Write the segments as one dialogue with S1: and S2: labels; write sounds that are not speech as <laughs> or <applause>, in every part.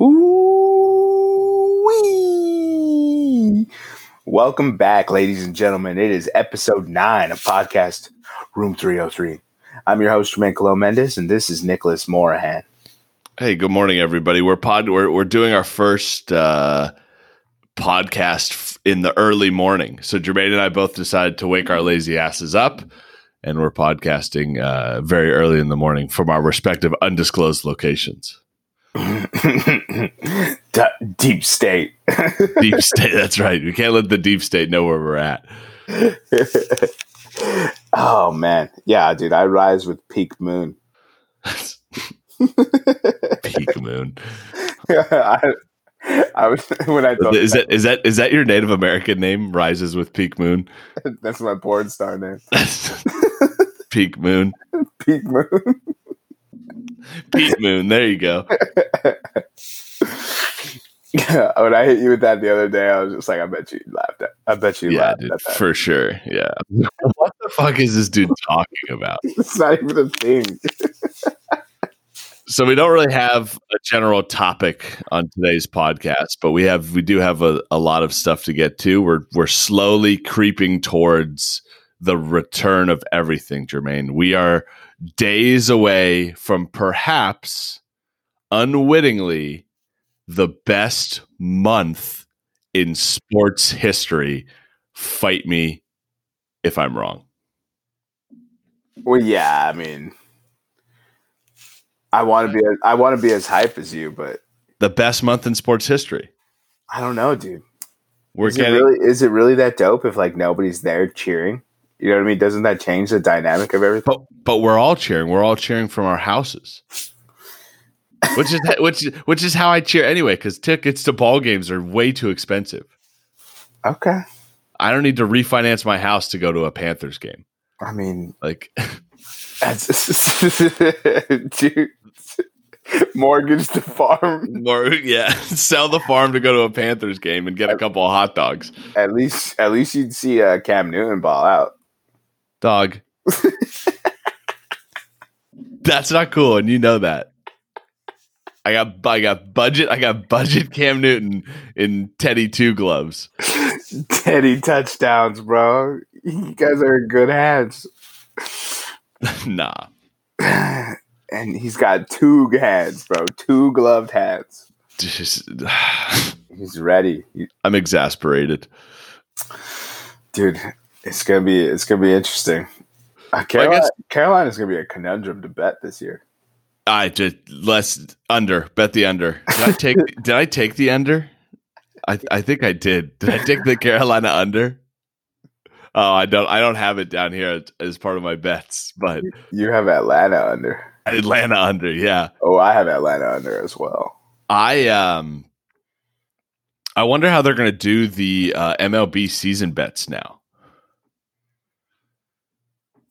S1: Ooh wee! Welcome back, ladies and gentlemen. It is episode nine of podcast Room 303. I'm your host, Jermaine Colo Mendes, and this is Nicholas Morahan.
S2: Hey, good morning, everybody. We're pod. We're we're doing our first uh, podcast in the early morning. So Jermaine and I both decided to wake our lazy asses up, and we're podcasting uh, very early in the morning from our respective undisclosed locations. <laughs>
S1: Deep state.
S2: Deep state. That's right. We can't let the deep state know where we're at. <laughs>
S1: oh man, yeah, dude. I rise with peak moon.
S2: Peak moon. <laughs>
S1: I, I was when I thought
S2: Is that is that is that your Native American name? Rises with peak moon.
S1: that's my porn star name.
S2: peak moon.
S1: Peak moon. <laughs>
S2: Peak moon. There you go.
S1: Yeah, <laughs> when I hit you with that the other day, I was just like, I bet you laughed at. I bet you
S2: Yeah,
S1: laughed
S2: dude,
S1: at that.
S2: for sure. Yeah. <laughs> What the fuck is this dude talking about?
S1: It's not even a thing.
S2: So we don't really have a general topic on today's podcast, but we have we do have a, a lot of stuff to get to. We're we're slowly creeping towards the return of everything, Jermaine. We are days away from perhaps unwittingly the best month in sports history. Fight me if I'm wrong.
S1: Well, yeah, I mean, I want to be. I want to be as hype as you, but
S2: The best month in sports history.
S1: I don't know, dude.
S2: We're
S1: Is it
S2: getting
S1: really? Is it really that dope if like nobody's there cheering? You know what I mean? Doesn't that change the dynamic of everything?
S2: but but we're all cheering. We're all cheering from our houses. which is <laughs> which which is how I cheer anyway cuz tickets to ball games are way too expensive.
S1: Okay.
S2: I don't need to refinance my house to go to a Panthers game.
S1: I mean,
S2: Like
S1: that's <laughs> dude. Mortgage the farm.
S2: or yeah, <laughs> sell the farm to go to a Panthers game and get a couple of hot dogs.
S1: At least, at least you'd see uh, Cam Newton ball out.
S2: Dog. That's not cool and you know that. I got I got budget I got budget Cam Newton in Teddy 2 gloves.
S1: Teddy touchdowns, bro. You guys are in good hands. <laughs>
S2: nah.
S1: And he's got two hands, bro. Two gloved hands.
S2: Just, <sighs>
S1: He's ready, He-
S2: I'm exasperated.
S1: dude. It's gonna be. It's gonna be interesting. Uh, Carolina, Carolina's gonna be a conundrum to bet this year.
S2: I just less under. Bet the under. Did I take <laughs> did I take the under? I I think I did. Did I take the Carolina under? Oh, I don't I don't have it down here as- as part of my bets, but
S1: You have Atlanta under.
S2: Atlanta under, yeah.
S1: Oh, I have Atlanta under as well.
S2: I um I wonder how they're going to do the uh, MLB season bets now.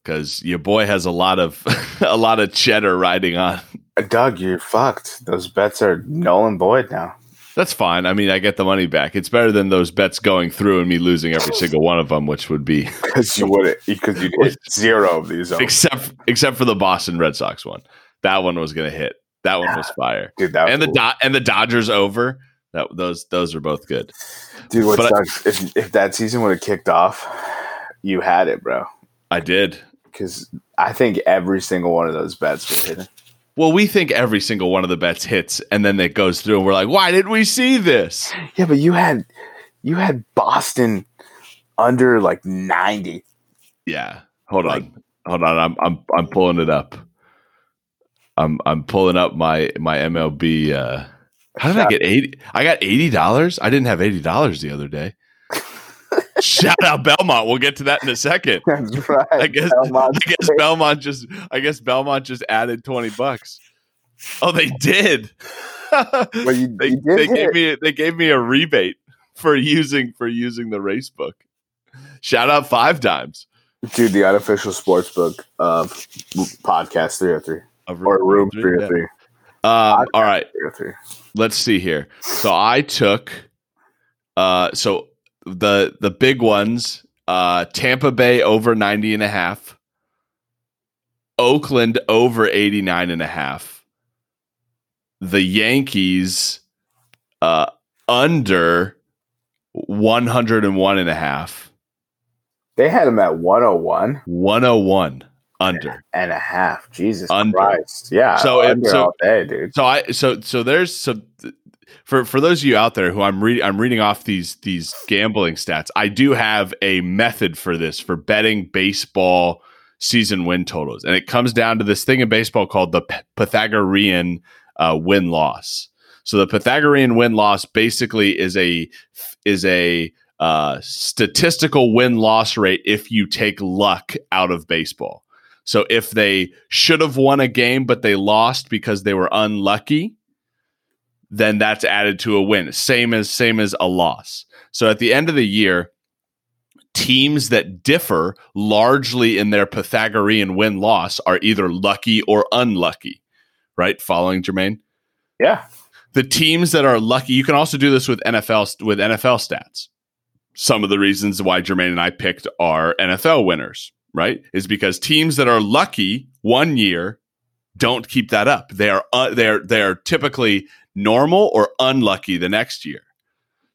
S2: Cuz your boy has a lot of <laughs> a lot of cheddar riding on
S1: Uh, Doug, you're fucked. Those bets are null and void now.
S2: That's fine. I mean, I get the money back. It's better than those bets going through and me losing every single one of them, which would be <laughs>
S1: Because you wouldn't. Because you hit <laughs> zero of these.
S2: Except except for the Boston Red Sox one. That one was going to hit. That one was fire. <sighs>
S1: Dude, that was
S2: And the
S1: cool.
S2: Do- and the Dodgers over. That those those are both good.
S1: Dude, what
S2: But I-
S1: if, if that season would have kicked off, you had it, bro.
S2: I did.
S1: Because I think every single one of those bets were hidden.
S2: Well, we think every single one of the bets hits, and then it goes through, and we're like, "Why didn't we see this?"
S1: Yeah, but you had you had Boston under like ninety.
S2: Yeah. Hold
S1: Like-
S2: on. Hold on. I'm I'm I'm pulling it up. I'm I'm pulling up my my MLB uh how did I get 80 I got $80? I didn't have $80 the other day. Shout out Belmont. We'll get to that in a second. <laughs>
S1: That's right.
S2: I guess
S1: Belmont
S2: I guess Belmont just I guess Belmont just added 20 bucks. Oh, they did. <laughs>
S1: But you,
S2: they,
S1: you did
S2: they gave me they gave me a rebate for using for using the race book. Shout out 5Dimes.
S1: dude the unofficial sports book of podcast three hundred three
S2: Of
S1: or room
S2: Yeah.
S1: three hundred three.
S2: Um, all right,
S1: Three hundred three.
S2: let's see here. So I took uh so the the big ones, uh Tampa Bay over 90 and a half, Oakland over 89 and a half, the Yankees uh, under 101 and a half.
S1: They had them at 101
S2: 101 under.
S1: and a half. Jesus
S2: Under.
S1: Christ. Yeah.
S2: So
S1: under
S2: so-
S1: all day, dude.
S2: So I so so there's so th- for for those of you out there who I'm reading I'm reading off these these gambling stats. I do have a method for this for betting baseball season win totals, and it comes down to this thing in baseball called the Pythagorean uh, win loss. So the Pythagorean win loss basically is a is a uh, statistical win loss rate if you take luck out of baseball. So if they should have won a game but they lost because they were unlucky, then that's added to a win. Same as same as a loss. So at the end of the year, teams that differ largely in their Pythagorean win loss are either lucky or unlucky. Right? Following Jermaine?
S1: Yeah.
S2: the teams that are lucky you can also do this with nfl with nfl stats some of the reasons why jermaine and i picked our nfl winners right is because teams that are lucky one year don't keep that up they are uh, they're they're typically normal or unlucky the next year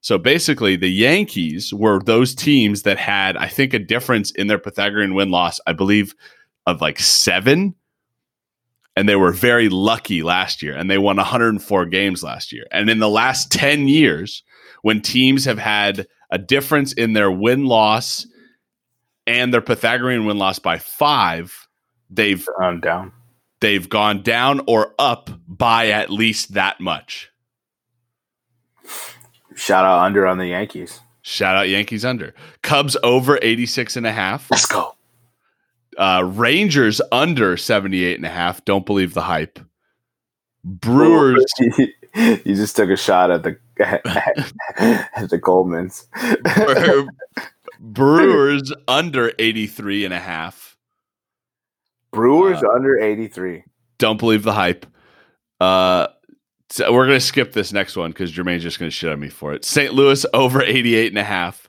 S2: so basically the yankees were those teams that had i think a difference in their pythagorean win loss i believe of like seven and they were very lucky last year and they won 104 games last year. And in the last 10 years, when teams have had a difference in their win loss and their Pythagorean win loss by 5, they've
S1: down.
S2: They've gone down or up by at least that much.
S1: Shout out under on the Yankees.
S2: Shout out Yankees under. Cubs over 86 and a half.
S1: Let's go.
S2: Uh, Rangers under 78 and a half. Don't believe the hype. Brewers <laughs>
S1: you just took a shot at the <laughs> at the Goldmans. <laughs>
S2: Brewers under 83 and a half.
S1: Brewers
S2: Uh,
S1: under 83.
S2: Don't believe the hype. Uh, so we're going to skip this next one because Jermaine's just going to shit on me for it. St. Louis over 88 and a half.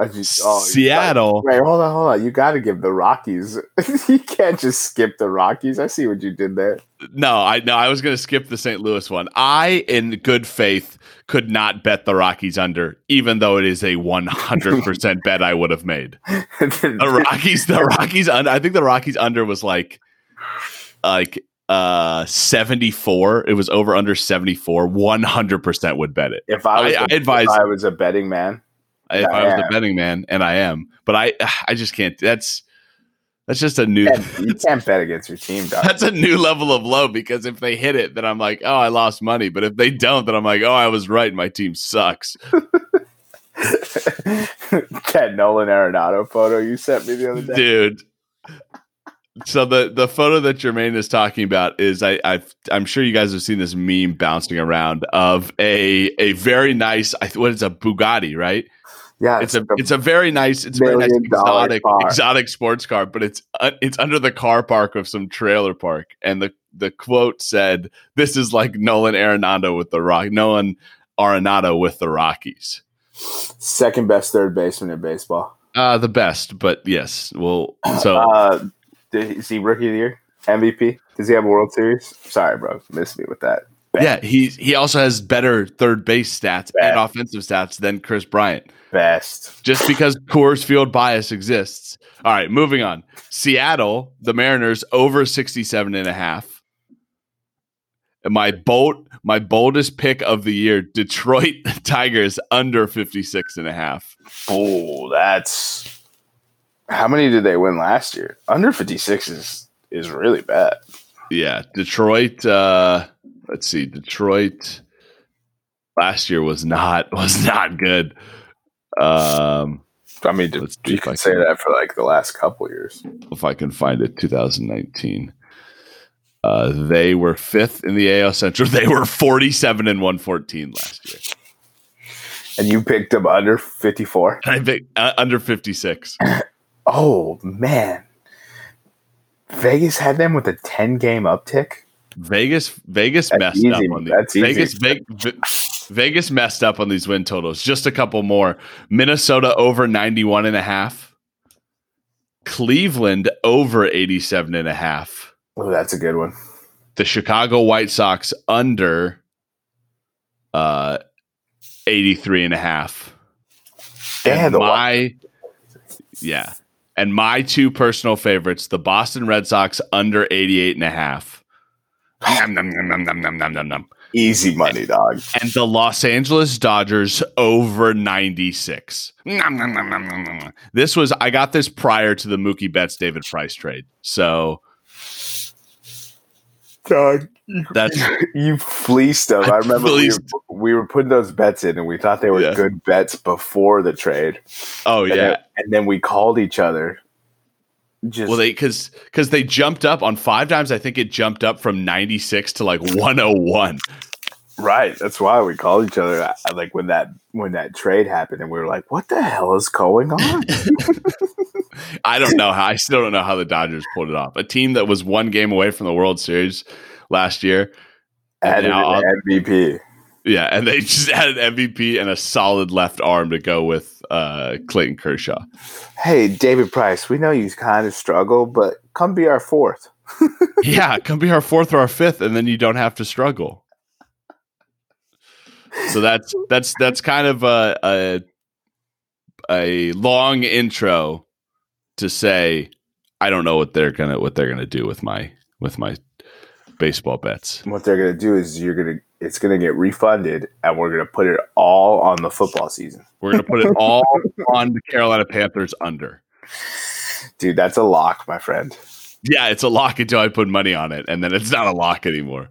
S1: I just- oh,
S2: Seattle.
S1: Wait, hold on, hold on. You got to give the Rockies. <laughs> you can't just skip the Rockies. I see what you did there.
S2: No, I no, I was going to skip the St. Louis one. I, in good faith, could not bet the Rockies under, even though it is a 100% <laughs> bet I would have made. <laughs> The Rockies, the Rockies under. I think the Rockies under was like, like uh 74. It was over under 74. 100% would bet it.
S1: if I was,
S2: I-
S1: a-
S2: I advise-
S1: if I was a betting man,
S2: if I was a betting man, and I am, but I, <sighs> I just can't. That's that's just a new.
S1: you <laughs> can't bet against your team, dog.
S2: That's a new level of low because if they hit it, then I'm like, oh, I lost money. But if they don't, then I'm like, oh, I was right. My team sucks. <laughs>
S1: that Nolan Arenado photo you sent me the other day.
S2: dude. So the the photo that Jermaine is talking about is I I've, I'm sure you guys have seen this meme bouncing around of a a very nice I what is a Bugatti right?
S1: Yeah,
S2: It's a it's a very nice it's a very nice exotic
S1: car.
S2: exotic sports car, but it's uh, it's under the car park of some trailer park, and the the quote said, "This is like Nolan Arenado with the Rock Nolan Arenado with the Rockies."
S1: second best third baseman in baseball.
S2: Uh the best, but yes, well, so <clears throat>
S1: Uh, did, is he rookie of the year? MVP? Does he have a World Series? Sorry, bro, missed me with that.
S2: Yeah, he he also has better third base stats and offensive stats than Kris Bryant.
S1: Best.
S2: Just because Coors Field bias exists. All right, moving on. Seattle, the Mariners over 67 and a half. And my bold my boldest pick of the year, Detroit <laughs> Tigers under 56 and a half.
S1: Oh, that's how many did they win last year? Under fifty six is is really bad.
S2: Yeah, Detroit uh let's see. Detroit last year was not <laughs> was not good. Um
S1: I mean,
S2: Let's
S1: you
S2: I
S1: say
S2: can-
S1: that for like the last couple years.
S2: if I can find it, 2019. Uh, they were fifth in the AL Central. <laughs> They were 47 and 114 last year.
S1: And you picked them under fifty four. <laughs>
S2: I think uh, under 56.
S1: Oh man, Vegas had them with a ten game uptick.
S2: Vegas Vegas
S1: That's
S2: messed
S1: easy.
S2: up on these.
S1: That's.
S2: Vegas Ve- Ve- Vegas messed up on these win totals. Just a couple more. Minnesota over 91 and a half. Cleveland over 87 and a half.
S1: Oh, that's a good one.
S2: The Chicago White Sox under uh, 83 and a half.
S1: Yeah,
S2: And
S1: the
S2: my yeah. And my two personal favorites, the Boston Red Sox under 88 and a half. Nom, nom, nom, nom, nom, nom, nom, nom, nom.
S1: easy money, dog.
S2: And the Los Angeles Dodgers over 96. Nom, nom, nom, nom, nom, nom. This was I got this prior to the Mookie Betts David Price trade. So
S1: Dog,
S2: that's
S1: you fleeced them. I
S2: I
S1: remember we were, we were putting those bets in, and we thought they were
S2: Yeah.
S1: good bets before the trade.
S2: oh
S1: And
S2: yeah.
S1: then, and then we called each other. Just
S2: Well, they because because they jumped up on 5Dimes. I think it jumped up from ninety six to like one hundred one.
S1: right. That's why we called each other. uh, Like when that when that trade happened, and we were like, "What the hell is going on?" <laughs>
S2: I don't know how. I still don't know how the Dodgers pulled it off. A team that was one game away from the World Series last year.
S1: Added
S2: now
S1: an MVP.
S2: Yeah, and they just <laughs> added MVP and a solid left arm to go with uh, Clayton Kershaw.
S1: Hey, David Price, we know you kind of struggle, but come be our fourth. <laughs>
S2: yeah, come be our fourth or our fifth, and then you don't have to struggle. So that's that's that's kind of a a, a long intro to say I don't know what they're gonna what they're gonna do with my with my baseball bets.
S1: What they're gonna do is you're gonna it's gonna get refunded, and we're gonna put it all on the football season.
S2: We're gonna put it <laughs> all on the Carolina Panthers under.
S1: Dude, that's a lock, my friend.
S2: Yeah, it's a lock until I put money on it, and then it's not a lock anymore.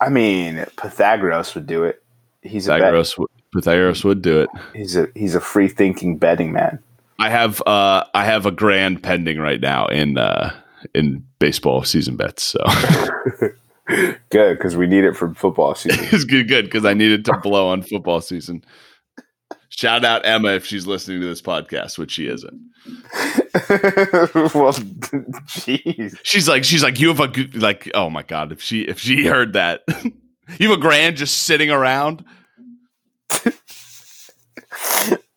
S1: I mean, Pythagoras would do it. He's
S2: Pythagoras, would- Pythagoras would do it.
S1: he's a he's a free thinking betting man.
S2: I have uh I have a grand pending right now in uh in baseball season bets. So <laughs>
S1: Good, because we need it for football <laughs> season.
S2: it's good good because I needed to blow on football season. Shout out Emma if she's listening to this podcast, which she isn't. <laughs>
S1: well, jeez.
S2: She's like she's like you have a good like oh my god if she if she heard that you have a grand just sitting around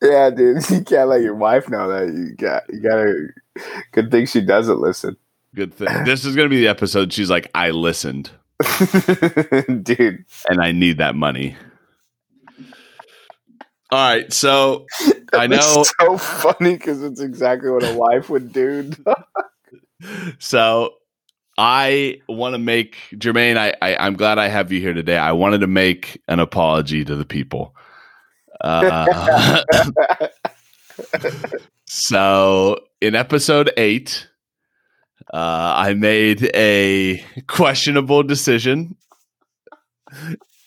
S1: Yeah, dude. You can't let your wife know that. You got you gotta good thing she doesn't listen.
S2: Good thing this is gonna be the episode she's like I listened <laughs>
S1: dude.
S2: and I need that money. All right, so <laughs> I know
S1: so funny because it's exactly what a wife would do. <laughs>
S2: So I want to make Jermaine. I, I I'm glad I have you here today. I wanted to make an apology to the people. Uh, so in episode eight, uh, I made a questionable decision,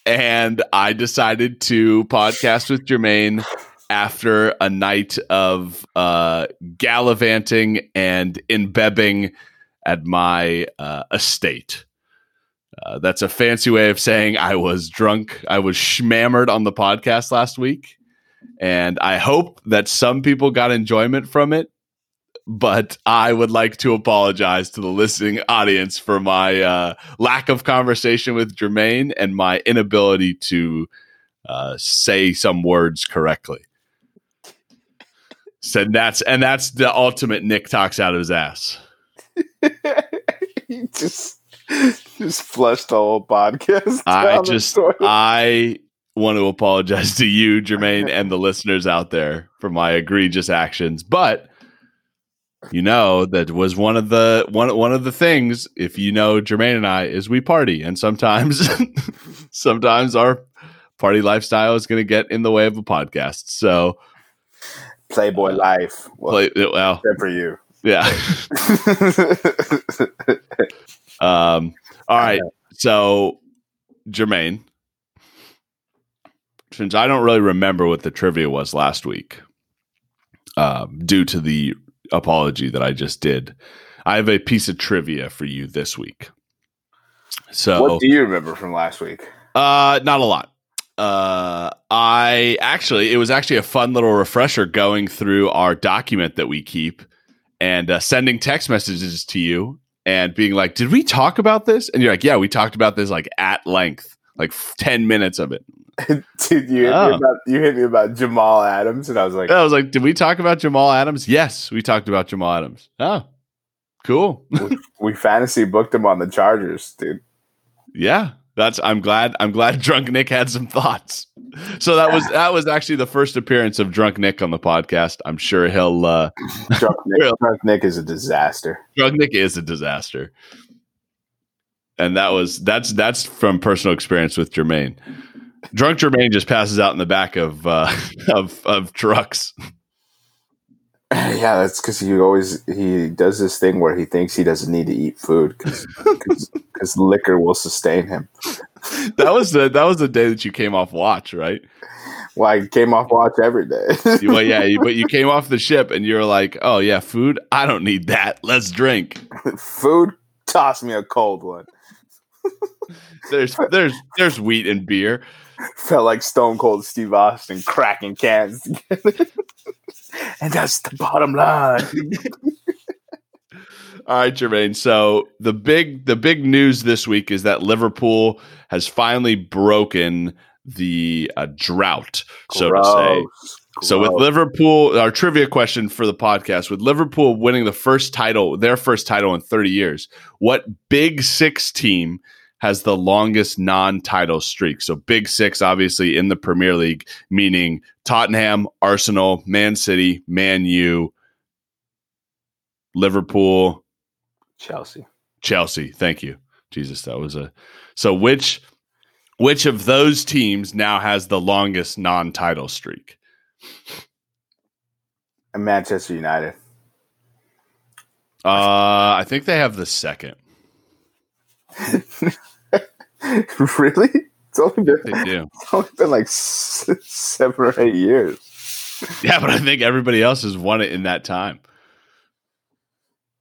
S2: and I decided to podcast with Jermaine after a night of uh, gallivanting and imbebbing at my uh, estate. Uh, that's a fancy way of saying I was drunk. I was schmammered on the podcast last week. And I hope that some people got enjoyment from it. But I would like to apologize to the listening audience for my uh, lack of conversation with Jermaine and my inability to uh, say some words correctly. Said that's and that's the ultimate Nick talks out of his ass. <laughs>
S1: he just just flushed the whole podcast.
S2: I just. I want to apologize to you, Jermaine, and the listeners out there for my egregious actions. But you know that was one of the one one of the things. If you know Jermaine and I, is we party, and sometimes <laughs> sometimes our party lifestyle is going to get in the way of a podcast. So,
S1: Playboy life. Well,
S2: play, well,
S1: for you.
S2: yeah. <laughs> Um, all right. So, Jermaine, since I don't really remember what the trivia was last week, um, due to the apology that I just did, I have a piece of trivia for you this week. So,
S1: what do you remember from last week?
S2: uh, not a lot. Uh, I actually, it was actually a fun little refresher going through our document that we keep and uh, sending text messages to you and being like, "Did we talk about this?" And you're like, "Yeah, we talked about this like at length, like ten minutes of it." <laughs>
S1: Dude, you hit,
S2: Oh.
S1: me about, you hit me about Jamal Adams, and I was like,
S2: I was like, "Did we talk about Jamal Adams?" Yes, we talked about Jamal Adams. Oh, cool.
S1: we fantasy booked him on the Chargers, dude.
S2: yeah, That's I'm glad I'm glad Drunk Nick had some thoughts. So that was <laughs> that was actually the first appearance of Drunk Nick on the podcast. I'm sure he'll uh
S1: Drunk Nick, <laughs> Drunk Nick is a disaster.
S2: Drunk Nick is a disaster. And that was that's that's from personal experience with Jermaine. Drunk Jermaine just passes out in the back of uh <laughs> of of trucks. <laughs>
S1: Yeah, that's because he always he does this thing where he thinks he doesn't need to eat food because liquor will sustain him. <laughs>
S2: That was the that was the day that you came off watch, right?
S1: Well, I came off watch every day.
S2: well, yeah, you, but you came off the ship and you're like, oh yeah, food. I don't need that. Let's drink.
S1: food. Toss me a cold one.
S2: there's there's there's wheat and beer. <laughs>
S1: Felt like Stone Cold Steve Austin cracking cans together. <laughs> and that's the bottom line. <laughs>
S2: All right, Jermaine. So the big the big news this week is that Liverpool has finally broken the uh, drought, so to say. Gross. So with Liverpool, our trivia question for the podcast: With Liverpool winning the first title, their first title in 30 years, what Big Six team has the longest non-title streak. So Big Six, obviously in the Premier League, meaning Tottenham, Arsenal, Man City, Man U, Liverpool,
S1: Chelsea.
S2: Chelsea. Thank you. Jesus, that was a so which which of those teams now has the longest non-title streak?
S1: Manchester United.
S2: Uh, I think they have the second. <laughs> <laughs>
S1: really? It's only been, they do. It's only been like seven or eight years.
S2: Yeah, but I think everybody else has won it in that time.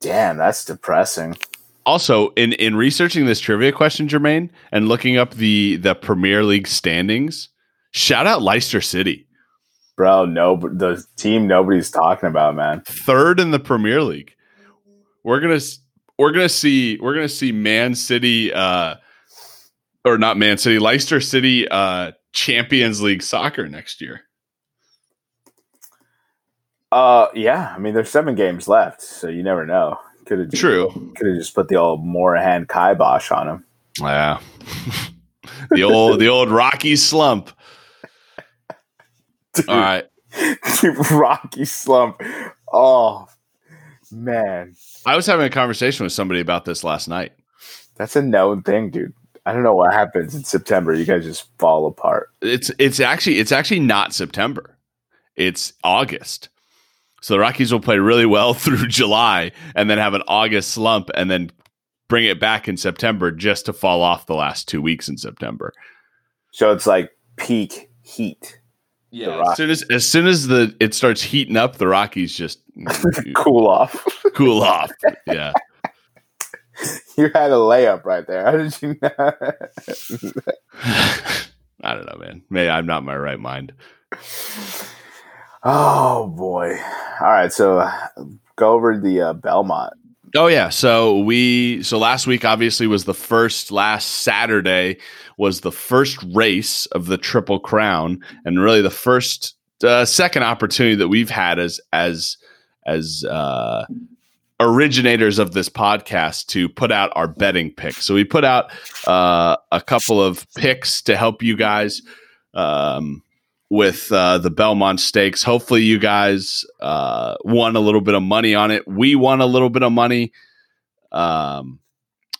S1: Damn, that's depressing.
S2: Also, in in researching this trivia question, Jermaine, and looking up the the Premier League standings, shout out Leicester City,
S1: bro. No, the team nobody's talking about, man.
S2: Third in the Premier League. We're gonna we're gonna see we're gonna see Man City. uh or not Man City, Leicester City uh, Champions League soccer next year.
S1: Uh, yeah. I mean, there's seven games left, so you never know. Could have
S2: true.
S1: Could have just put the old Morahan kibosh on him.
S2: Yeah, <laughs> the old the old Rocky slump. <laughs> Dude, All right,
S1: dude, <laughs> Rocky slump. Oh man,
S2: I was having a conversation with somebody about this last night.
S1: That's a known thing, dude. I don't know what happens in September. You guys just fall apart.
S2: It's it's actually it's actually not September. It's August. So the Rockies will play really well <laughs> through July and then have an August slump and then bring it back in September just to fall off the last two weeks in September.
S1: So it's like peak heat.
S2: Yeah. As soon as as soon as the it starts heating up, the Rockies just <laughs>
S1: cool off.
S2: cool off. Yeah. <laughs>
S1: you had a layup right there. How did you <laughs> know? <laughs>
S2: I don't know, man. Maybe I'm not in my right mind.
S1: Oh boy! All right, so go over the uh, Belmont.
S2: Oh yeah, so we so last week obviously was the first. Last Saturday was the first race of the Triple Crown, and really the first uh, second opportunity that we've had as as as uh, originators of this podcast to put out our betting picks. So we put out uh, a couple of picks to help you guys um, with uh, the Belmont Stakes. Hopefully, you guys uh, won a little bit of money on it. We won a little bit of money um,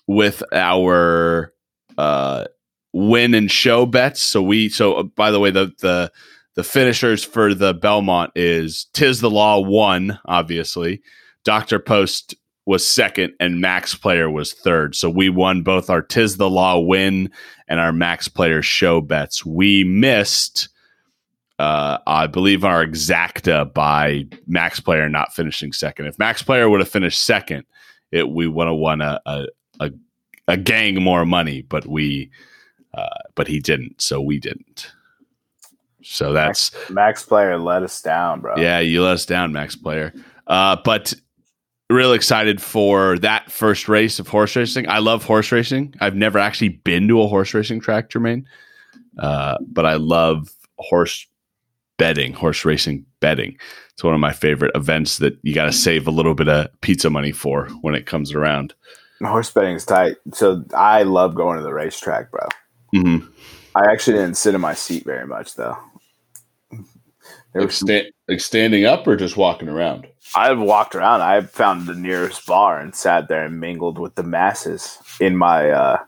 S2: with our uh, win and show bets. So we so uh, by the way the the the finishers for the Belmont is Tiz the Law one, obviously. Dr. Post was second and Max Player was third. So we won both our Tiz the Law win and our Max Player show bets. We missed, uh, I believe, our exacta by Max Player not finishing second. If Max Player would have finished second, it we would have won a, a, a, a gang more money, but we, uh, but he didn't. So we didn't. So that's
S1: Max, Max Player let us down, bro.
S2: Yeah, you let us down, Max Player. Uh, but real excited for that first race of horse racing. I love horse racing. I've never actually been to a horse racing track, Jermaine, uh, but I love horse betting, horse racing betting. It's one of my favorite events that you got to save a little bit of pizza money for when it comes around.
S1: Horse betting is tight. So I love going to the racetrack, bro.
S2: Mm-hmm.
S1: I actually didn't sit in my seat very much though. There
S2: Like, sta- like standing up or just walking around?
S1: I've walked around. I found the nearest bar and sat there and mingled with the masses in my uh,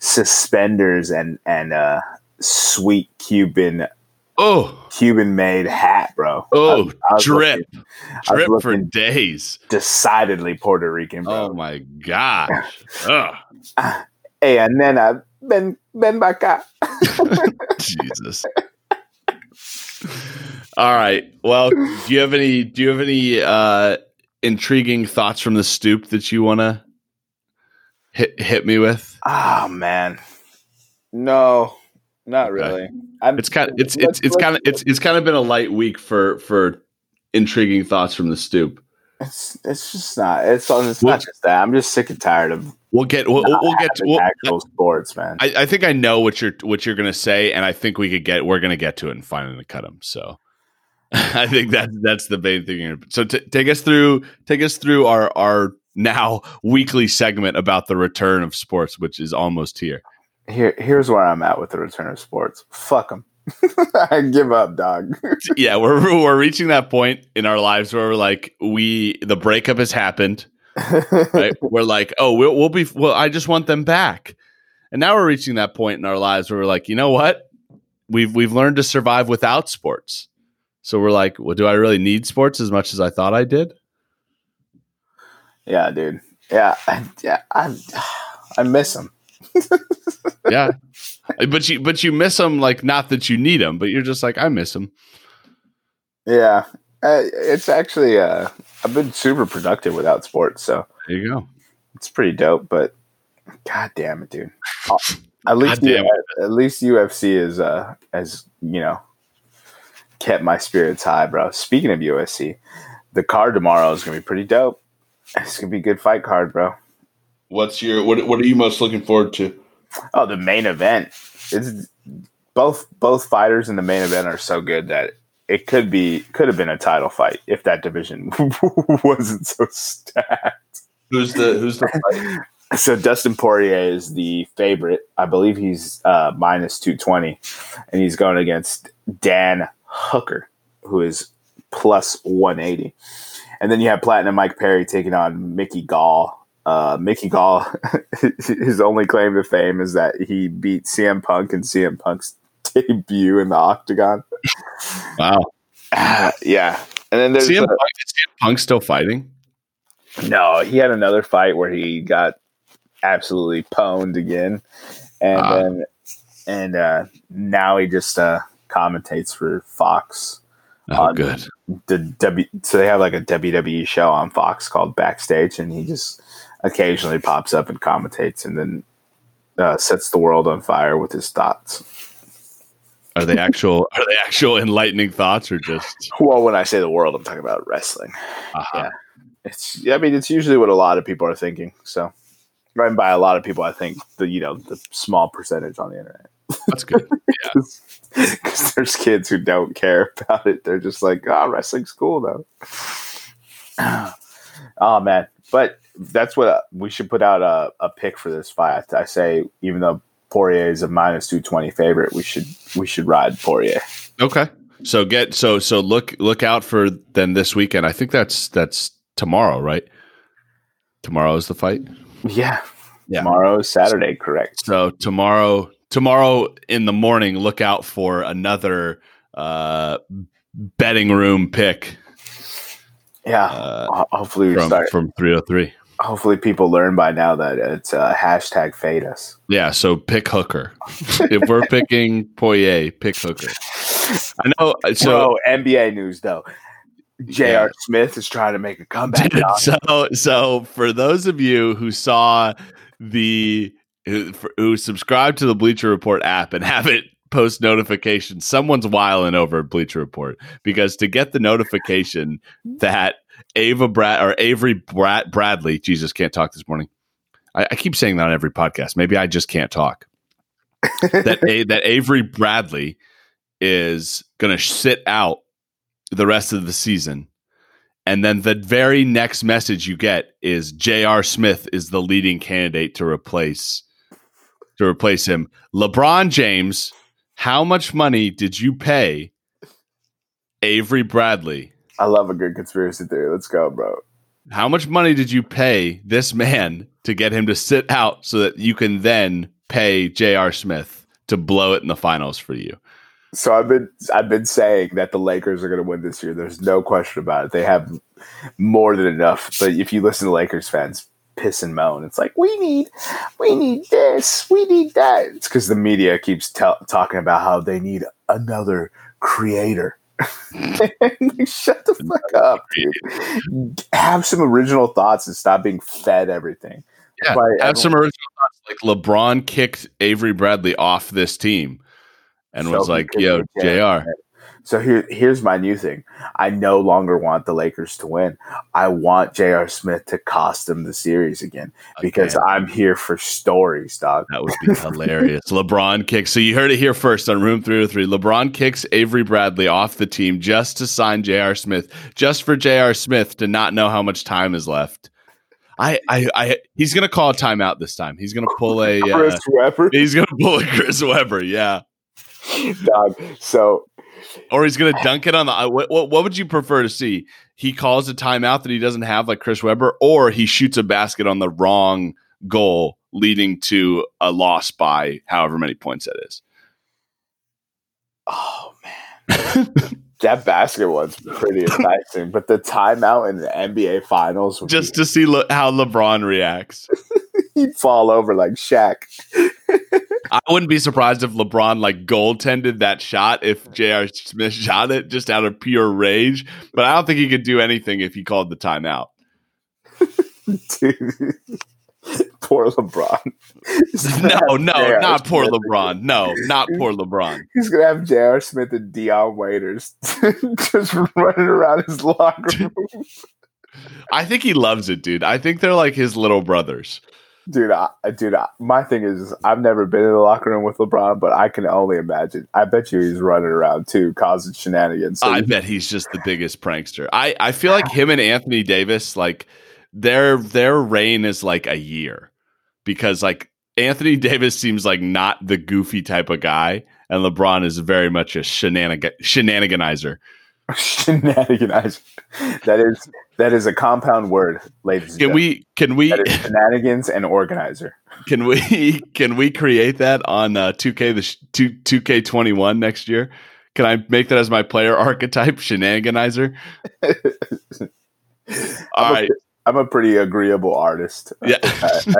S1: suspenders and and uh, sweet Cuban
S2: Oh,
S1: Cuban made hat, bro.
S2: oh,
S1: I was
S2: drip,
S1: looking
S2: drip for days.
S1: decidedly Puerto Rican, bro.
S2: Oh my gosh. <laughs>
S1: Hey, and then I ben ben back up. <laughs>
S2: Jesus. <laughs> All right. Well, do you have any? Do you have any uh, intriguing thoughts from the stoop that you want to hit hit me with?
S1: Oh man, no, not really. I'm,
S2: It's kind. Of, it's it's it's kind of it's it's kind of been a light week for for intriguing thoughts from the stoop.
S1: It's it's just not. It's it's
S2: Well-
S1: not just that. I'm just sick and tired of
S2: We'll get we'll, we'll get to, we'll,
S1: actual sports, man.
S2: I, I think I know what you're what you're gonna say, and I think we could get we're gonna get to it and finally cut them. So <laughs> I think that that's the main thing. Here. So t- take us through take us through our our now weekly segment about the return of sports, which is almost here.
S1: Here, here's where I'm at with the return of sports. Fuck them. <laughs> I give up, dog. <laughs>
S2: yeah, we're we're reaching that point in our lives where we're like we the breakup has happened. Right? we're like, oh, we'll, we'll be well. I just want them back, and now we're reaching that point in our lives where we're like, you know what? We've we've learned to survive without sports. So we're like, well, do I really need sports as much as I thought I did?
S1: yeah, dude. Yeah, I, yeah. I, I miss them. <laughs>
S2: Yeah, but you but you miss them like not that you need them, but you're just like I miss them.
S1: Yeah, uh, it's actually. Uh, I've been super productive without sports, so
S2: There you go.
S1: it's pretty dope. But god damn it, dude. <laughs> At least, at least UFC is uh as you know kept my spirits high, bro. Speaking of UFC, the card tomorrow is gonna be pretty dope. It's gonna be a good fight card, bro.
S2: What's your what? What are you most looking forward to?
S1: Oh, the main event. It's both both fighters in the main event are so good that it could be could have been a title fight if that division <laughs> wasn't so stacked.
S2: Who's the who's the fight? <laughs>
S1: So Dustin Poirier is the favorite. I believe he's uh, minus two twenty, and he's going against Dan Hooker, who is plus one eighty. And then you have Platinum Mike Perry taking on Mickey Gall. Uh, Mickey Gall, <laughs> his only claim to fame is that he beat CM Punk in CM Punk's <laughs> debut in the Octagon.
S2: Wow. <sighs>
S1: yeah, and then there's
S2: CM
S1: uh,
S2: Punk, is CM Punk still fighting?
S1: No, he had another fight where he got absolutely pwned again, and
S2: Ah.
S1: then and uh, now he just uh, commentates for Fox.
S2: Oh, good.
S1: The W, so they have like a WWE show on Fox called Backstage, and he just occasionally pops up and commentates, and then uh, sets the world on fire with his thoughts.
S2: Are they actual? Are they actual enlightening thoughts or just?
S1: Well, when I say the world, I'm talking about wrestling.
S2: uh
S1: Yeah. It's I mean it's usually what a lot of people are thinking. So, and by a lot of people, I think the you know the small percentage on the internet.
S2: That's good.
S1: Because <laughs> there's kids who don't care about it. They're just like, oh, wrestling's cool though. <clears throat> oh man, but that's what uh, we should put out a, a pick for this fight. I say even though Poirier is a minus two twenty favorite, we should we should ride Poirier.
S2: Okay. So get so so look look out for then this weekend. I think that's that's tomorrow, right? Tomorrow is the fight.
S1: Yeah,
S2: Yeah.
S1: tomorrow is Saturday, correct?
S2: So tomorrow tomorrow in the morning, look out for another uh betting room pick
S1: Yeah,
S2: uh,
S1: hopefully we
S2: from
S1: start.
S2: from 303.
S1: Hopefully, people learn by now that it's uh, hashtag fade us.
S2: Yeah, so pick Hooker. <laughs> if we're picking Poirier, pick Hooker. I know. So
S1: So NBA news though, J.R.
S2: Yeah.
S1: Smith is trying to make a comeback. <laughs>
S2: so so for those of you who saw the who, who subscribe to the Bleacher Report app and <laughs> have it post notifications, someone's wiling over Bleacher Report because to get the notification that Ava Brad or Avery Brad Bradley, Jesus can't talk this morning. I, I keep saying that on every podcast. Maybe I just can't talk. that a, that Avery Bradley is going to sit out the rest of the season. And then the very next message you get is J.R. Smith is the leading candidate to replace to replace him. LeBron James, how much money did you pay Avery Bradley?
S1: I love a good conspiracy theory. Let's go, bro.
S2: How much money did you pay this man to get him to sit out so that you can then pay J.R. Smith to blow it in the finals for you?
S1: So I've been I've been saying that the Lakers are going to win this year. There's no question about it. They have more than enough. But if you listen to Lakers fans piss and moan, it's like we need we need this, we need that. It's because the media keeps t- talking about how they need another creator. <laughs> Shut the fuck up, dude. Have some original thoughts and stop being fed everything.
S2: Yeah, have some original thoughts. Like LeBron kicked Avery Bradley off this team and so was like, "Yo, Jr."
S1: So here, here's my new thing. I no longer want the Lakers to win. I want J.R. Smith to cost them the series again because okay. I'm here for stories, dog.
S2: That would be hilarious. <laughs> LeBron kicks. So you heard it here first on Room 303. LeBron kicks Avery Bradley off the team just to sign J.R. Smith, just for J.R. Smith to not know how much time is left. I, I, I, he's gonna call a timeout this time. He's gonna pull a <laughs> Chris uh, Webber. He's gonna pull a Chris Webber. Yeah,
S1: dog. So
S2: or he's going to dunk it on the. What, what, would you prefer to see? He calls a timeout that he doesn't have, like Chris Webber, or he shoots a basket on the wrong goal, leading to a loss by however many points that is.
S1: Oh man, <laughs> that basket was pretty enticing, but the timeout in the NBA Finals,
S2: just be- to see how LeBron reacts, <laughs>
S1: he'd fall over like Shaq. <laughs>
S2: I wouldn't be surprised if LeBron like goaltended that shot if J.R. Smith <laughs> shot it just out of pure rage. But I don't think he could do anything if he called the timeout.
S1: Dude, <laughs> poor LeBron.
S2: no, no, not poor LeBron. No, not poor LeBron.
S1: He's gonna have J.R. Smith and Dion Waiters <laughs> just running around his locker room.
S2: I think he loves it, dude. I think they're like his little brothers
S1: dude, I, dude, I, my thing is, I've never been in the locker room with LeBron, but I can only imagine. I bet you he's running around too, causing shenanigans.
S2: So I bet he's just the biggest prankster. I, I feel like him and Anthony Davis, like their their reign is like a year because like Anthony Davis seems like not the goofy type of guy, and LeBron is very much a shenanigan shenaniganizer. <laughs>
S1: shenaniganizer. That is that is a compound word, ladies.
S2: Can we? Can we?
S1: shenanigans and organizer.
S2: Can we? <laughs> Can we create that on uh, 2K the two 2K 21 next year? Can I make that as my player archetype, shenaniganizer?
S1: All <laughs> I'm right. A, I'm a pretty agreeable artist.
S2: Yeah.
S1: I,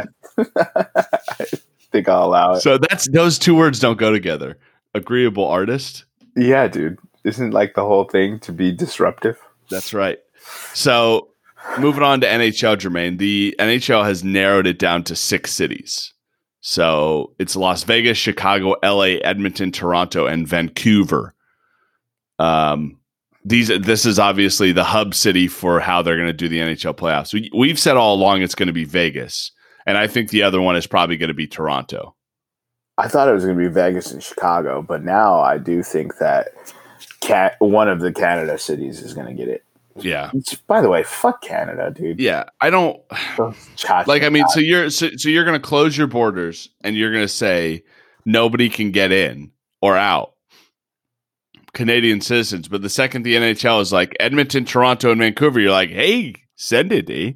S1: I, I think I'll allow it.
S2: So that's those two words don't go together. Agreeable artist.
S1: Yeah, dude. Isn't like the whole thing to be disruptive?
S2: That's right. So moving on to NHL, Jermaine, the NHL has narrowed it down to six cities. So it's Las Vegas, Chicago, LA, Edmonton, Toronto, and Vancouver. Um, these this is obviously the hub city for how they're going to do the NHL playoffs. We, we've said all along it's going to be Vegas, and I think the other one is probably going to be Toronto.
S1: I thought it was going to be Vegas and Chicago, but now I do think that cat one of the Canada cities is going to get it.
S2: Yeah.
S1: By the way, fuck Canada, dude.
S2: Yeah, I don't like. I mean, so you're so, so you're going to close your borders and you're going to say nobody can get in or out. Canadian citizens, but the second the NHL is like Edmonton, Toronto, and Vancouver, you're like, hey, send it, eh?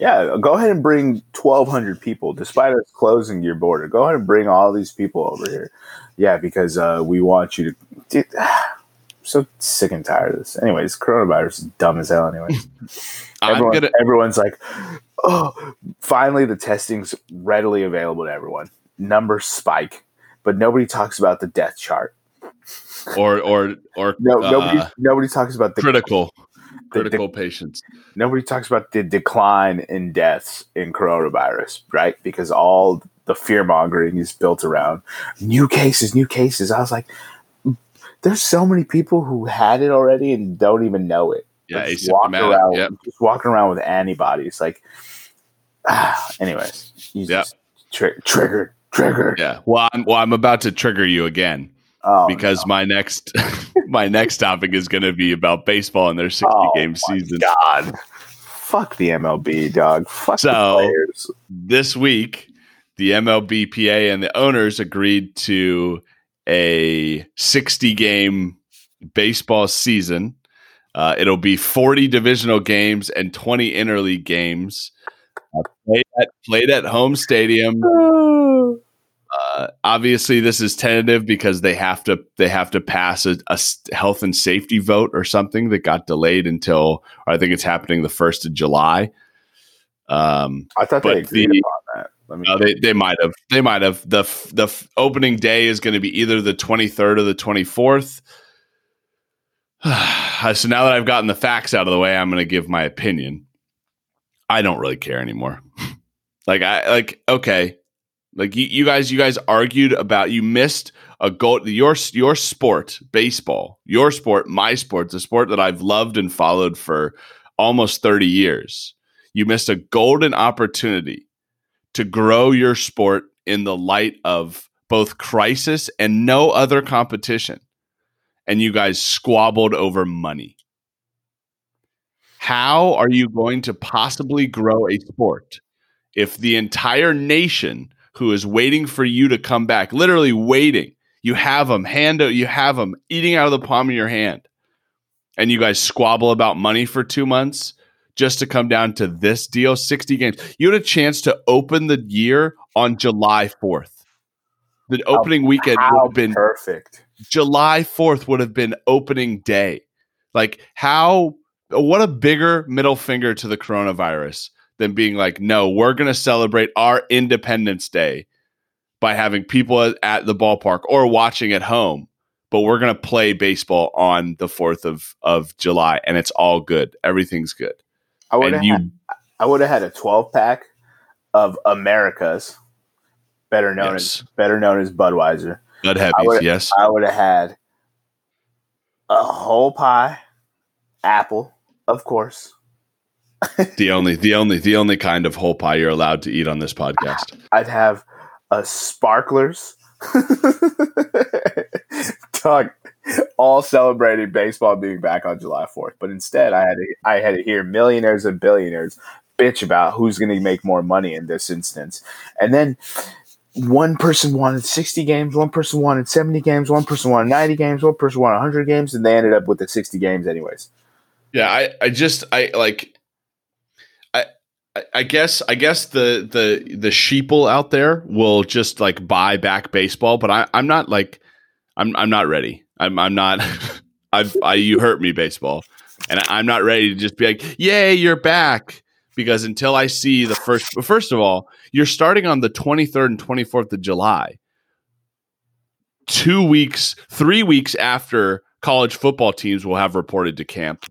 S1: Yeah, go ahead and bring 1,200 people, despite us closing your border. Go ahead and bring all these people over here. Yeah, because uh, we want you to. Dude, so sick and tired of this. Anyways, coronavirus is dumb as hell. Anyways, <laughs> Everyone, gonna- everyone's like, oh, finally the testing's readily available to everyone. Numbers spike, but nobody talks about the death chart.
S2: Or or or <laughs>
S1: no, uh, nobody nobody talks about the
S2: critical the, critical the, patients.
S1: Nobody talks about the decline in deaths in coronavirus, right? Because all the fear mongering is built around new cases, new cases. I was like, there's so many people who had it already and don't even know it.
S2: Yeah,
S1: just walking around, yep. just walking around with antibodies. Like, ah, anyways,
S2: yeah,
S1: tri- triggered, triggered.
S2: Yeah. Well, I'm well, I'm about to trigger you again. Oh, because no. my next <laughs> my next topic is going to be about baseball and their 60 oh, game season.
S1: God, fuck the MLB, dog. Fuck so,
S2: This week, the MLBPA and the owners agreed to a 60 game baseball season. Uh, it'll be 40 divisional games and 20 interleague games. Uh, played, at, played at home stadium. <sighs> Uh, obviously, this is tentative because they have to they have to pass a, a health and safety vote or something that got delayed until I think it's happening the first of July.
S1: Um, I thought they agreed the, upon
S2: that. Me- they they might have they might have the the opening day is going to be either the twenty third or the twenty fourth. <sighs> so now that I've gotten the facts out of the way, I'm going to give my opinion. I don't really care anymore. <laughs> like I like okay, like you, you guys, you guys argued about you missed a goal. Your your sport, baseball, your sport, my sport, the sport that I've loved and followed for almost thirty years. You missed a golden opportunity to grow your sport in the light of both crisis and no other competition. And you guys squabbled over money. How are you going to possibly grow a sport if the entire nation who is waiting for you to come back, literally waiting. You have them hand out, you have them eating out of the palm of your hand. And you guys squabble about money for 2 months just to come down to this deal 60 games. You had a chance to open the year on July 4th. The opening weekend would have been
S1: perfect.
S2: July 4th would have been opening day. Like how what a bigger middle finger to the coronavirus than being like, no, we're going to celebrate our Independence Day by having people at the ballpark or watching at home. But we're going to play baseball on the 4th of, of July and it's all good. Everything's good.
S1: I would have had, I would have had a 12 pack of Americas, better known yes. as better known as Budweiser.
S2: Bud Heavies, yes.
S1: I would have had a whole pie, apple, of course, <laughs>
S2: the only the only the only kind of whole pie you're allowed to eat on this podcast. <laughs>
S1: I'd have a sparklers. <laughs> Doug, all celebrating baseball being back on July 4th. But instead I had to, I had to hear millionaires and billionaires bitch about who's going to make more money in this instance. And then one person wanted 60 games, one person wanted 70 games, one person wanted 90 games, one person wanted 100 games, and they ended up with the 60 games anyways.
S2: Yeah, I, I just I like I guess I guess the the the sheeple out there will just like buy back baseball, but I, I'm not like I'm I'm not ready. I'm I'm not. <laughs> I've I, you hurt me baseball, and I, I'm not ready to just be like, yay, you're back. Because until I see the first, first of all, you're starting on the 23rd and 24th of July, two weeks, three weeks after college football teams will have reported to camp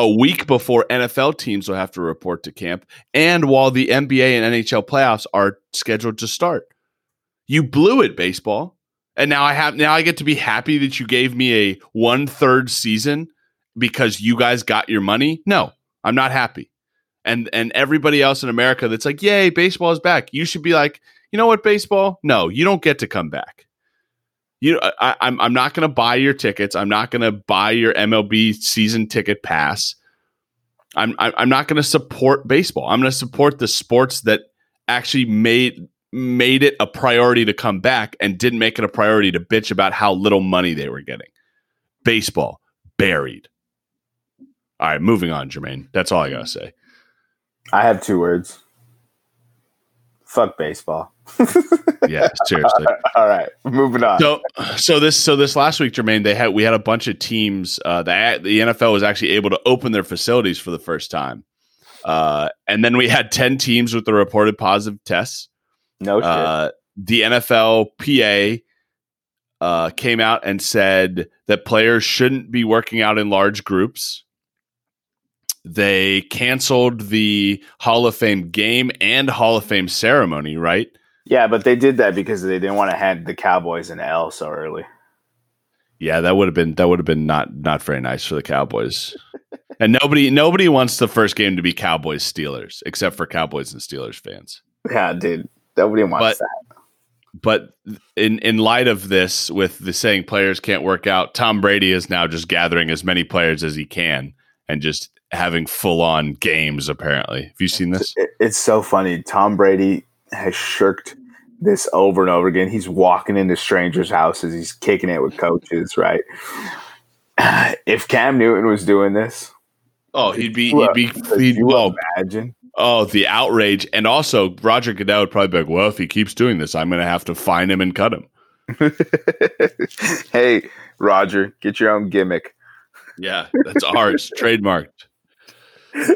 S2: a week before NFL teams will have to report to camp, and while the NBA and NHL playoffs are scheduled to start. You blew it, baseball. And now I have now I get to be happy that you gave me a one third season because you guys got your money. No, I'm not happy. And and everybody else in America that's like, yay, baseball is back. You should be like, you know what, baseball? No, you don't get to come back you I, I'm I'm not going to buy your tickets. I'm not going to buy your MLB season ticket pass. I'm I'm not going to support baseball. I'm going to support the sports that actually made made it a priority to come back and didn't make it a priority to bitch about how little money they were getting. Baseball buried. All right, moving on, Jermaine. That's all I got to say.
S1: I have two words. Fuck baseball <laughs>
S2: yeah, seriously. <laughs>
S1: All right, moving on.
S2: So, so this, so this last week, Jermaine, they had we had a bunch of teams. Uh, that the NFL was actually able to open their facilities for the first time, uh, and then we had ten teams with the reported positive tests.
S1: No shit. Uh,
S2: the NFLPA uh, came out and said that players shouldn't be working out in large groups. They canceled the Hall of Fame game and Hall of Fame ceremony, right?
S1: Yeah, but they did that because they didn't want to hand the Cowboys an L so early.
S2: Yeah, that would have been that would have been not not very nice for the Cowboys. <laughs> and nobody nobody wants the first game to be Cowboys Steelers except for Cowboys and Steelers fans.
S1: Yeah, dude. Nobody wants but, that.
S2: But in in light of this, with the saying players can't work out, Tom Brady is now just gathering as many players as he can and just having full on games. Apparently, have you seen this?
S1: It's so funny. Tom Brady has shirked this over and over again. He's walking into strangers' houses. He's kicking it with coaches, right? <sighs> If Cam Newton was doing this,
S2: oh, he'd be he'd be he'd,
S1: you
S2: oh,
S1: imagine.
S2: Oh the outrage, and also Roger Goodell would probably be like, well, if he keeps doing this, I'm going to have to fine him and cut him. <laughs>
S1: hey, Roger, get your own gimmick.
S2: Yeah, that's ours, <laughs> trademarked.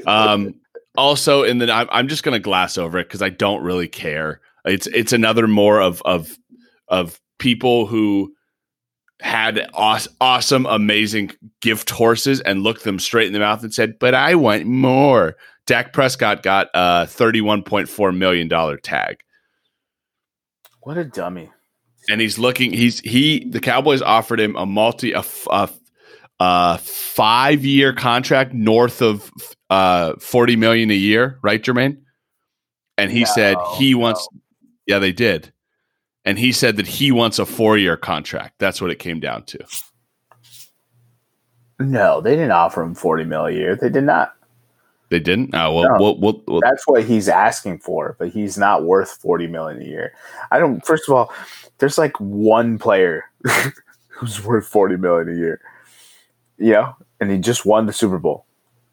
S2: Um, also, and then I'm, I'm just going to glass over it because I don't really care. It's it's another more of of of people who had aw- awesome, amazing gift horses and looked them straight in the mouth and said, "But I want more." Dak Prescott got a thirty-one point four million dollar tag,
S1: What a dummy.
S2: and he's looking. He's he. The Cowboys offered him a multi a five-year contract north of uh forty million a year, right, Jermaine? And he said
S1: No,
S2: he wants. Yeah, they did. And he said that he wants a four-year contract. That's what it came down to.
S1: No, they didn't offer him forty mil a year. They did not.
S2: They didn't. Oh well,
S1: No.
S2: well, well, well
S1: That's what he's asking for, but he's not worth forty million a year. I don't. First of all, there's like one player <laughs> who's worth forty million a year. You know, and he just won the Super Bowl.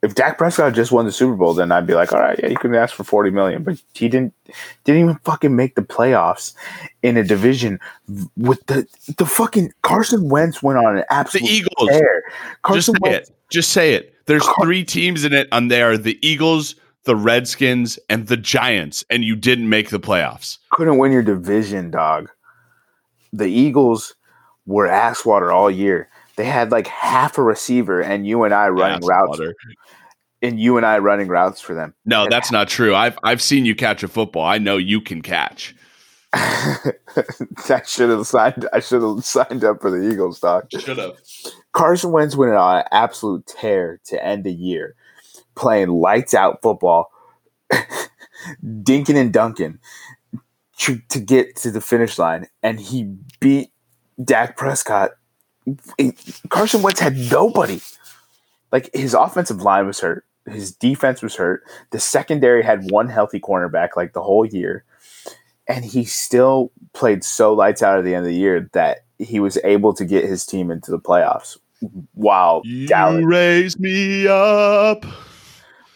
S1: If Dak Prescott just won the Super Bowl, then I'd be like, all right, yeah, you can ask for forty million. But he didn't. Didn't even fucking make the playoffs in a division with the the fucking Carson Wentz went on an absolute the
S2: Eagles.
S1: tear.
S2: Just
S1: Carson
S2: say
S1: Wentz
S2: it. Just say it. There's
S1: Car-
S2: three teams in it, and they are the Eagles, the Redskins, and the Giants, and you didn't make the playoffs.
S1: couldn't win your division, dog. The Eagles were ass water all year. They had like half a receiver, and you and I running routes,
S2: water.
S1: and you and I running routes for them.
S2: No, that's not true. I've I've seen you catch a football. I know you can catch.
S1: I should have signed. I should have signed up for the Eagles, Doc.
S2: Should have.
S1: Carson Wentz went on an absolute tear to end the year, playing lights out football, <laughs> dinking and dunking to, to get to the finish line, and he beat Dak Prescott. Carson Wentz had nobody. Like his offensive line was hurt, his defense was hurt. The secondary had one healthy cornerback like the whole year, and he still played so lights out at the end of the year that he was able to get his team into the playoffs while
S2: You
S1: Dallas
S2: raise me up.